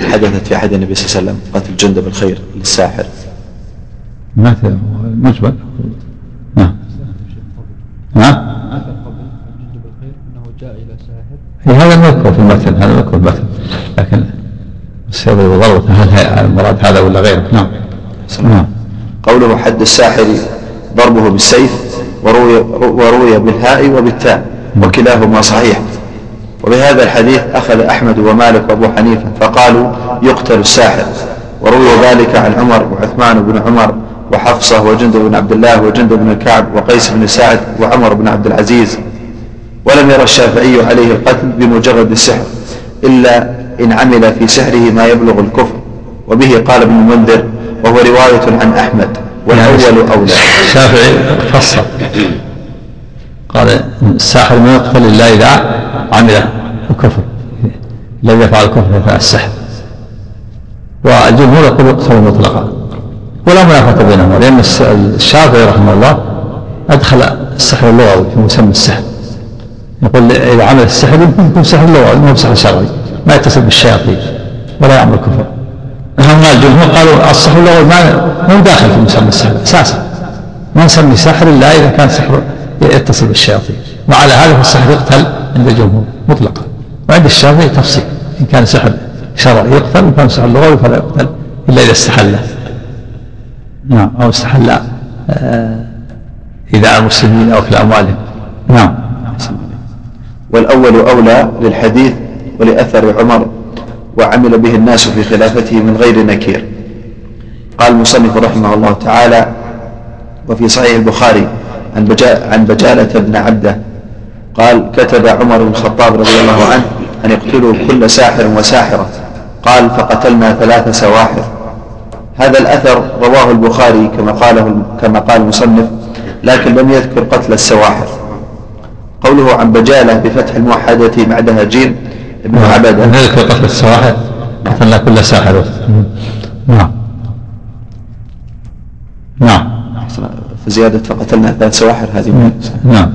حدثت في عهد النبي صلى الله عليه وسلم قتل جندب الخير للساحر؟ ما مجمل. نعم. نعم. إيه، هذا المذكور في المتن هذا المذكور في المتن لكن السبب ضربة هل المراد هذا ولا غيره؟ نعم. نعم. قوله حد الساحر ضربه بالسيف وروي, وروي بالهاء وبالتاء وكلاهما صحيح. وبهذا الحديث أخذ أحمد ومالك وأبو حنيفة فقالوا يقتل الساحر. وروي ذلك عن عمر وعثمان بن عمر وحفصة وجند بن عبد الله وجند بن الكعب وقيس بن سعد وعمر بن عبد العزيز. ولم يرى الشافعي عليه القتل بمجرد السحر إلا إن عمل في سحره ما يبلغ الكفر. وبه قال ابن المنذر وهو رواية عن أحمد والأول أولى. الشافعي فصل. قال الساحر ما يقتل إلا إذا عمل الكفر. الذي يفعل الكفر يفعل السحر. والجمهور يقول يقتل مطلقا. ولا منافاة بينهما لأن الشافعي رحمه الله أدخل السحر اللغوي في مسمى السحر. يقول إذا عمل السحر يكون سحر لغوي ما هو سحر شرعي. ما يتصل بالشياطين ولا يعمل كفر هؤلاء الجمهور قالوا السحر اللغوي ما هو داخل في مسمى السحر أساسا. ما نسمي سحر إلا إذا كان سحر يتصل بالشياطين وعلى هذا فالسحر يقتل عند الجمهور مطلقا. وعند الشافعي تفصيل. إن كان سحر شرعي يقتل وإن كان سحر لغوي فلا يقتل إلا إذا استحل. نعم. أو استحل آه، إيذاء المسلمين أو في أموالهم نعم. والأول أولى للحديث ولأثر عمر. وعمل به الناس في خلافته من غير نكير. قال المصنف رحمه الله تعالى وفي صحيح البخاري عن, عن بجالة بن عبدة قال كتب عمر بن الخطاب رضي الله عنه أن يقتلوا كل ساحر وساحرة. قال فقتلنا ثلاث سواحر. هذا الأثر رواه البخاري كما قاله كما قال المصنف لكن لم يذكر قتل السواحر. قوله عن بجالة بفتح الموحدة بعدها جيم ابن نعم. عبدة نذكر قتل السواحر قتلنا كل ساحر نعم. نعم. فزيادة فقتلنا ثلاث سواحر هذه نعم.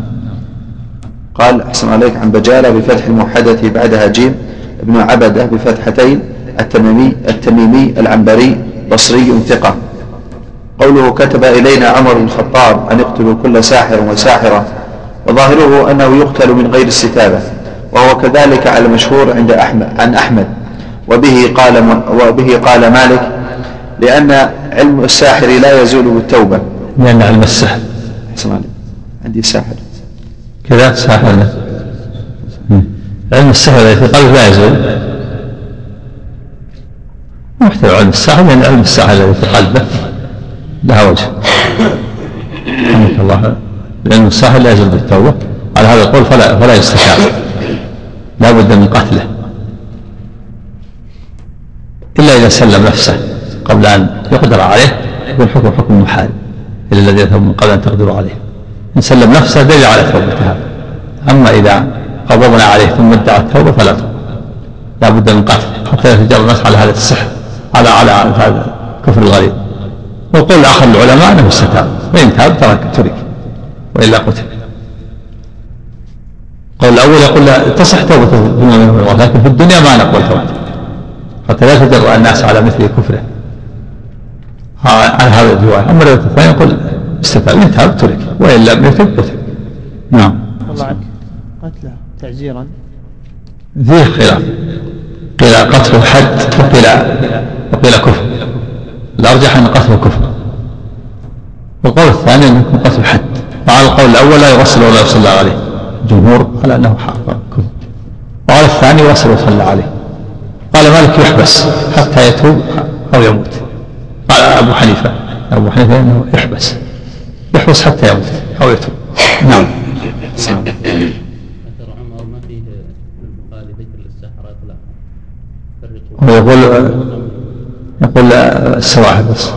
قال أحسن عليك عن بجالة بفتح الموحدة بعدها جيم ابن عبدة بفتحتين التميمي التميمي العنبري بصري ثقة. قوله كتب إلينا عمر بن الخطاب أن يقتلوا كل ساحر وساحرة وظاهره أنه يقتل من غير استتابة. وهو كذلك على المشهور عند أحمد عن أحمد. وبه قال وبه قال مالك لأن علم الساحر لا يزول بالتوبة. لأن علم السحر عندي ساحر. كذا ساحر علم السحر الذي في القلب لا يزول. محتوى علم الساحر لأن علم الساحر الذي في قلبه. لها وجه. الله. لأن الساحر لا يزول بالتوبة. على هذا القول فلا فلا يستشار. لا بد من قتله. إلا إذا سلم نفسه قبل أن يقدر عليه يكون حكم حكم محارب إلا الذي يتوب من قبل أن تقدروا عليه. إن سلم نفسه دليل على توبته. أما إذا قبضنا عليه ثم ادعى التوبة فلا لا بد من قتله حتى يتجرى الناس على هذا السحر على على هذا الكفر الغريب وقول آخر العلماء أنه استتاب. فإن تاب ترك ترك. وإلا قتل. القول الأول يقول لا تصح توبته. لكن في الدنيا ما نقبل توبته. حتى لا تجرأ الناس على مثل كفره. على هذا الرواية أما الرواية الثانية يقول استتاب إن تاب ترك. وإن لم يتب قتل نعم. الله عنك. قتله تعزيرا. فيه خلاف. قيل قتل حد وقيل وقيل كفر. الأرجح أن قتله كفر. والقول الثاني أنه يكون قتل حد. وعلى القول الأول لا يغسل ولا يصلى عليه. الجمهور على أنه كفر وعلى الثاني يغسل ويصلى عليه. قال مالك يحبس حتى يتوب أو يموت. قال أبو حنيفة. أبو حنيفة أنه يحبس. يحبس حتى يموت أو يتوب. نعم. ويقول يقول السواحل بس.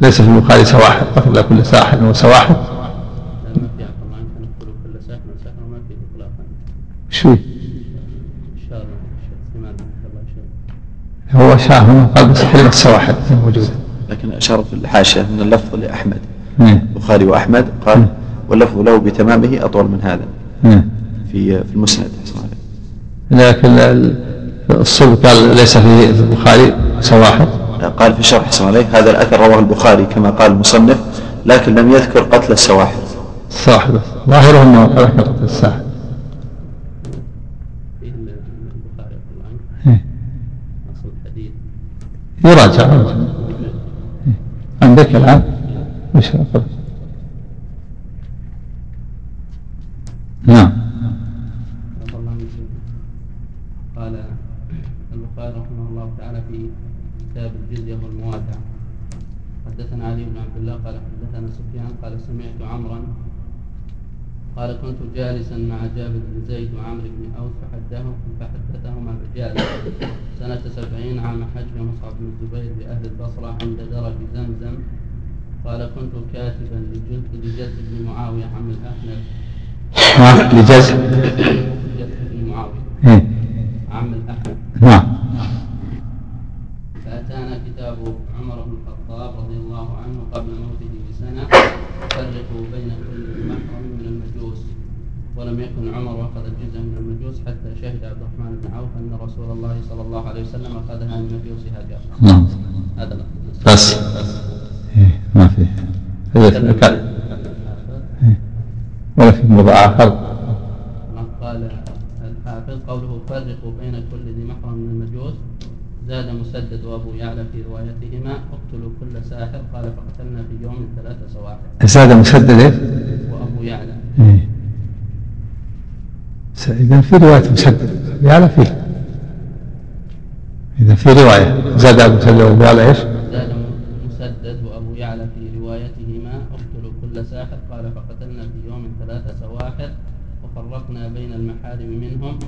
ليس في البخاري سواحل قتل كل ساحل وسواحل شو؟ هو شاه قال بس كلمة السواحل موجودة لكن أشار في الحاشية من اللفظ لأحمد. البخاري وأحمد قال واللفظ له بتمامه أطول من هذا. في في المسند لكن الصلب قال ليس في البخاري سواحل قال في شرح حسن عليه هذا الأثر رواه البخاري كما قال المصنف لكن لم يذكر قتل السواحل. الساحل ظاهره أنه ذكر قتل الساحل في البخاري يقول عنه إيه. أصل الحديث يراجع. عندك الآن وش؟ نعم قال البخاري رحمه الله تعالى في كتاب الجزية والمواتعة حدثنا علي بن عبد الله قال حدثنا سفيان قال سمعت عمرا قال كنت جالسا مع جابر بن زيد وعمرو بن أوس فحدثهم فحدثهما رجال سنة سبعين عام حج مصعب بن الزبير بأهل البصرة عند درج زمزم. قال كنت كاتبا لجد لجد بن معاوية عم الأحنف نعم لجزء جد بن معاوية إيه. عم الأحنف نعم فأتانا كتاب عمر بن الخطاب رضي الله عنه قبل موته بسنة يفرق بين كل محرم من المجوس ولم أخذ الجزء من المجوس حتى شهد عبد الرحمن بن عوف أن رسول الله صلى الله عليه وسلم أخذها من مجوس هاجر نعم هذا. بس إيه. ما في إيه. ولا في موضع كما قال الحافظ قوله فرقوا بين كل ذي محرم من المجوس زاد مسدد وأبو يعلى في روايتهما اقتلوا كل ساحر قال فقتلنا في يوم ثلاثة سواحر زاد مسدد إيه؟ وأبو يعلى إيه. إذا في رواية مسدد يعلى فيه إذا في رواية زاد أبو مسدد ويعلى إيش؟ زاد مسدد وأبو يعلى في روايتهما اقتلوا كل ساحر قال فقتلنا في يوم ثلاثة سواحر وفرقنا بين المحارم منهم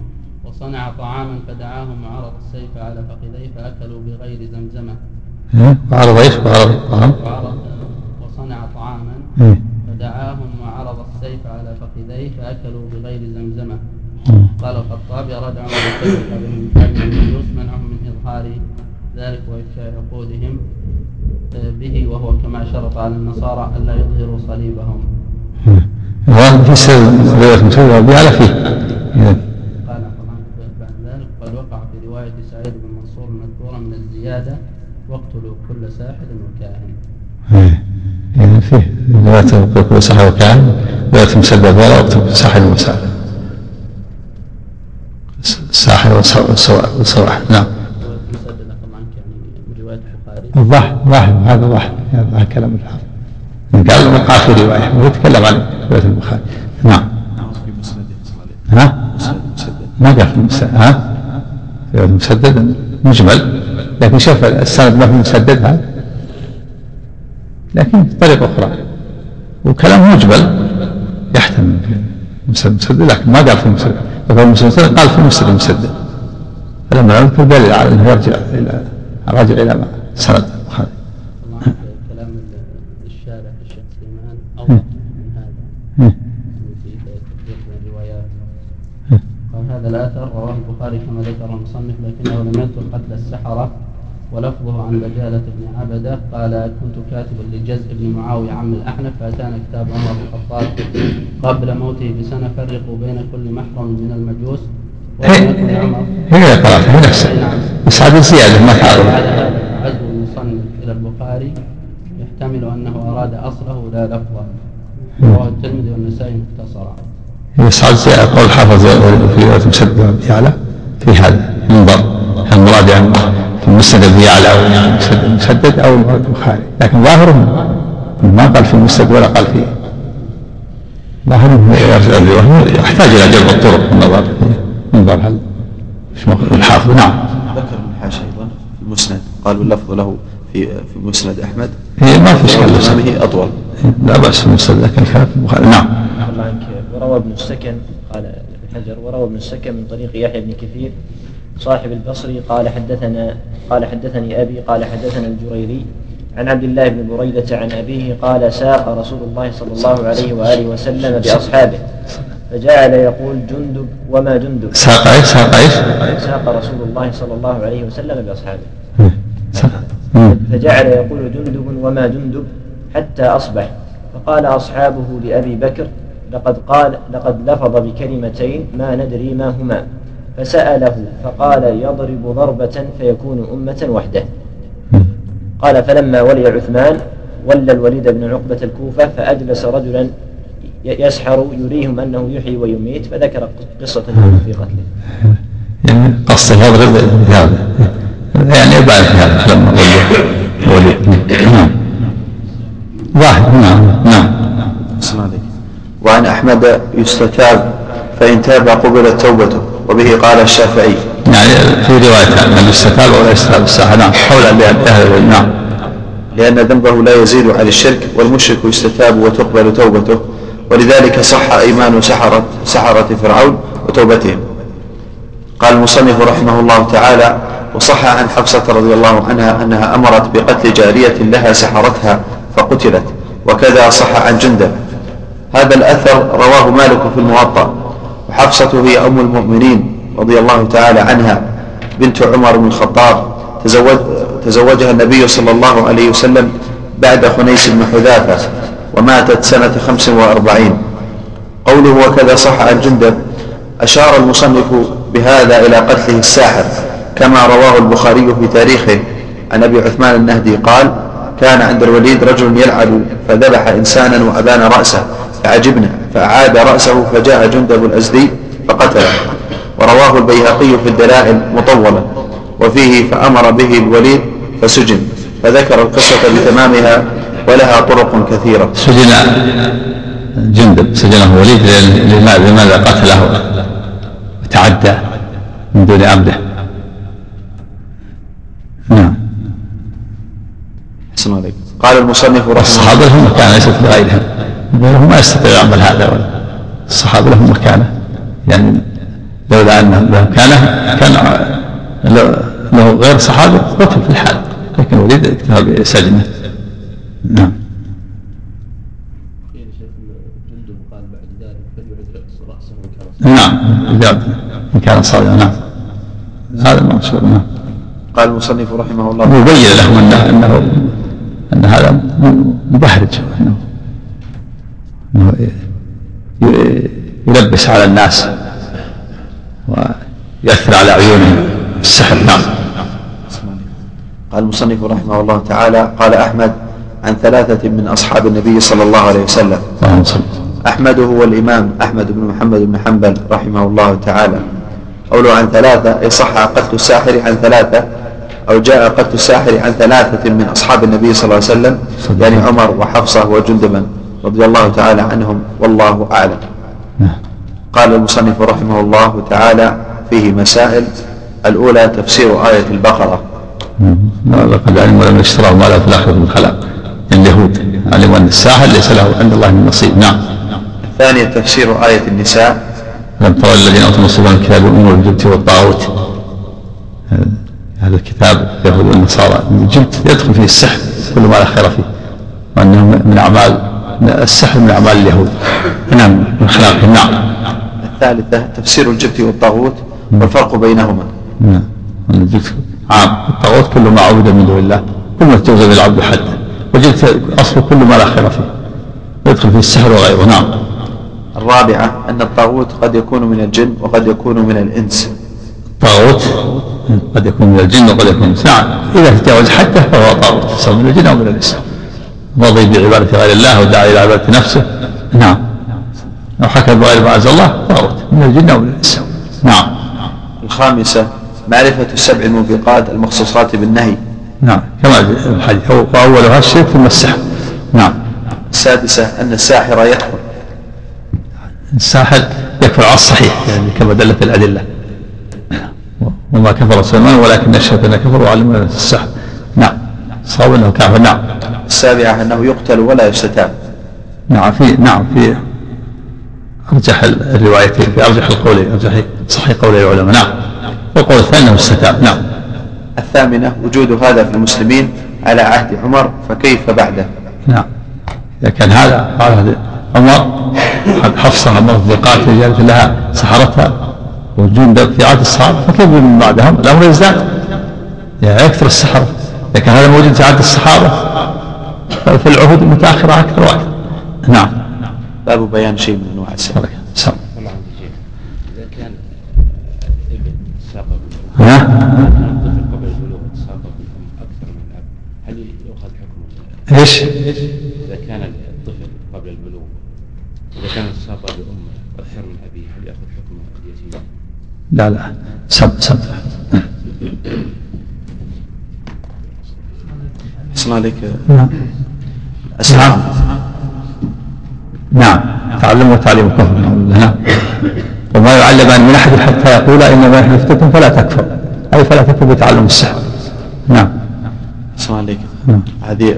وصنع طعاما فدعاهم وعرض السيف على فخذيه فأكلوا بغير زمزمة إيه؟ وعرض إيش؟ وعرض الطعام وصنع طعاما إيه. فدعاهم وعرض السيف على فخذيه فأكلوا بغير زمزمة. قال الخطاب أراد عمر كان المجوس منعهم من إظهار ذلك وإفشاء عقودهم آه، به وهو كما شرط على النصارى ألا يظهروا صليبهم. هو في سر يعلى فيه قال بعد ذلك قد وقع في رواية سعيد بن منصور المذكورة من الزيادة واقتلوا كل ساحر وكاهن. إذا فيه رواية كل ساحر وكاهن رواية مسدد ولا اكتب ساحر وساحر. ساحر وسواحر وسواحر نعم. الضحك ضحك هذا ضحك هذا كلام الحافظ قال في رواية وهو يتكلم عن رواية البخاري. نعم. في ها؟ ما قال في المسدد ها؟ رواية مسدد مجمل. لكن شوف السند ما في مسدد هذا لكن طريقة أخرى. وكلام مجمل. يحتمل في مسدد لكن ما قال في مسدد. فهو مسدد قال في مسدد فلما يذكر دليل على إنه يرجع إلى راجع إلى ما؟ سند البخاري. كلام الشارع الشيخ سليمان أوضح من هذا قال هذا الأثر رواه البخاري كما ذكر المصنف لكنه لم يذكر قتل السحرة. ولفظه عن بجالة بن عبدة قال كنت كاتبا لجزء بن معاوية عم الأحنف فأتانا كتاب عمر بن الخطاب قبل موته بسنة فرقوا بين كل محرم من المجوس قراءته هي نفسها. بس هذه زياده ما تعرف هذا عزو المصنف إلى البخاري يحتمل أنه أراد أصله لا لفظه رواه الترمذي والنسائي مختصرا. بس زيادة قول حافظ في رواية مسدد يعلى في هذا هل المراد يعني في المسند يعلى أو يعني مسدد أو المراد البخاري لكن ظاهره ما قال في المسند ولا قال في ظاهره يحتاج إلى جلب الطرق النظر ينظر هل الحافظ. نعم. ذكر ابن حاشي أيضا في المسند. قال واللفظ له في في مسند أحمد. هي ما في إشكال أطول. لا بأس في المسند لكن كان في البخاري. نعم. الله عنك. وروى ابن السكن قال ابن حجر وروى ابن السكن من طريق يحيى بن كثير صاحب البصري قال حدثنا قال حدثني أبي قال حدثنا الجريري عن عبد الله بن بريدة عن أبيه قال ساق رسول الله صلى الله عليه وآله وسلم بأصحابه فجعل يقول جندب وما جندب. ساق إيش؟ ساق إيش؟ ساق رسول الله صلى الله عليه وسلم بأصحابه. فجعل يقول جندب وما جندب حتى أصبح. فقال أصحابه لأبي بكر لقد قال لقد لفظ بكلمتين ما ندري ما هما. فسأله فقال يضرب ضربة فيكون أمة وحده. قال فلما ولي عثمان ولى الوليد بن عقبة الكوفة فأجلس رجلا يسحر يريهم أنه يحيي ويميت فذكر قصة في قتله. يعني قصد يضرب هذا يعني يبان في هذا لما ولي نعم. واحد نعم نعم. وعن أحمد يستتاب فإن تاب قبلت توبته وبه قال الشافعي. يعني في رواية من يستتاب ولا يستتاب الساحة نعم قولا لأهل نعم. لأن ذنبه لا يزيد عن الشرك والمشرك يستتاب وتقبل توبته ولذلك صح أيمان سحرة سحرة فرعون وتوبتهم. قال المصنف رحمه الله تعالى وصح عن حفصة رضي الله عنها أنها أمرت بقتل جارية لها سحرتها فقتلت وكذا صح عن جندب. هذا الأثر رواه مالك في الموطأ. وحفصة هي أم المؤمنين رضي الله تعالى عنها بنت عمر بن الخطاب. تزوج تزوجها النبي صلى الله عليه وسلم بعد خنيس بن حذافة وماتت سنة خمس وأربعين. قوله وكذا صح عن جندب أشار المصنف بهذا إلى قتله الساحر كما رواه البخاري في تاريخه. عن أبي عثمان النهدي قال كان عند الوليد رجل يلعب فذبح إنسانا وأبان رأسه. فعجبنا فأعاد رأسه فجاء جندب الأزدي فقتله. ورواه البيهقي في الدلائل مطولا وفيه فأمر به الوليد فسجن. فذكر القصة بتمامها ولها طرق كثيرة. سجن جندب سجنه وليد لماذا قتله؟ وتعدى من دون عبده. نعم. قال المصنف رحمه الصحابة لهم مكانة ليست لغيرهم غيرهم ما يستطيع يعمل هذا الصحابة لهم مكانة. يعني لولا أن له مكانة كان له غير صحابي قتل في الحال. لكن وليد اكتفى بسجنه. نعم. نعم. كان صادقا نعم. هذا المقصود نعم. قال المصنف رحمه الله. يبين لهم انه انه أن هذا مبهرج. انه يلبس على الناس ويأثر على عيونهم السحر. نعم. قال المصنف رحمه الله تعالى قال أحمد عن ثلاثة من أصحاب النبي صلى الله عليه وسلم. أحمد هو الإمام أحمد بن محمد بن حنبل رحمه الله تعالى. قوله عن ثلاثة أي صح قتل الساحر عن ثلاثة أو جاء قتل الساحر عن ثلاثة من أصحاب النبي صلى الله عليه وسلم يعني عمر وحفصة وجندبا رضي الله تعالى عنهم والله أعلم. نعم. قال المصنف رحمه الله تعالى فيه مسائل. الأولى تفسير آية البقرة. لقد علموا لم يشتروا ما له في الآخرة من خلاق. اليهود علموا أن الساحر ليس له عند الله من نصيب. نعم. الثانية تفسير آية النساء. لم ترى الذين أوتوا نصيبا من الكتاب يؤمنون بالجبت والطاغوت؟ هذا الكتاب اليهود والنصارى. الجبت يدخل فيه السحر. كل ما لا خير فيه. وأنه من أعمال السحر من أعمال اليهود. نعم من خلاقهم نعم. الثالثة تفسير الجبت والطاغوت والفرق بينهما. نعم الجبت. عام. الطاغوت كل ما عبد من دون الله. كل ما توجد العبد حده والجبت أصل كل ما لا خير فيه. يدخل فيه السحر وغيره. نعم. الرابعة أن الطاغوت قد يكون من الجن وقد يكون من الإنس. طاغوت قد يكون من الجن وقد يكون من الإنس. نعم. إذا تجاوز حده فهو طاغوت. سواء من الجن أو من الإنس. رضي بعبادة غير الله ودعا إلى عبادة نفسه. نعم. لو حكم بغير ما أنزل الله طاغوت من الجن أو من الإنس. نعم. الخامسة معرفة السبع الموبقات المخصوصات بالنهي. نعم. كما الحديث. وأولها الشرك ثم السحر. نعم. السادسة أن الساحر يكفر الساحر يكفر على الصحيح يعني كما دلت الأدلة. وما كفر سليمان ولكن الشيطان كفر وعلم السحر. نعم. صواب أنه كافر. نعم. السابعة أنه يقتل ولا يستتاب. نعم في نعم في أرجح الروايتين في أرجح القولين أرجح صحيح قول العلماء. نعم. والقول الثاني أنه استتاب. نعم. الثامنة وجود هذا في المسلمين على عهد عمر فكيف بعده؟ نعم. إذا كان هذا قال عمر حفصة أمرت بقاتل لها سحرتها وجود في عهد الصحابة فكيف من بعدهم؟ الأمر يزداد. يعني يكثر السحرة لكن هذا موجود في عهد الصحابة. في العهود المتأخرة أكثر وأكثر. نعم. باب بيان شيء من أنواع السرقة إذا كان ابن ها؟ قبل البلوغ هل يؤخذ حكمه؟ إيش؟ إذا كان الطفل قبل البلوغ إذا كان ساق بأمه أكثر من أبيه هل يأخذ حكمه اليتيم؟ لا لا. سب سب أحسن عليك. نعم. أسلام نعم. تعلم وتعليم كفر. نعم. وما يعلمان من أحد حتى يقول إنما نحن فتنه فلا تكفر. أي فلا تكفر بتعلم السحر. نعم. أحسن عليك نعم. هذه